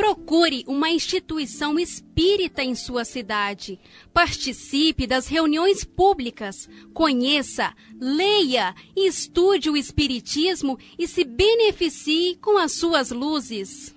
Procure uma instituição espírita em sua cidade. Participe das reuniões públicas. Conheça, leia e estude o Espiritismo e se beneficie com as suas luzes.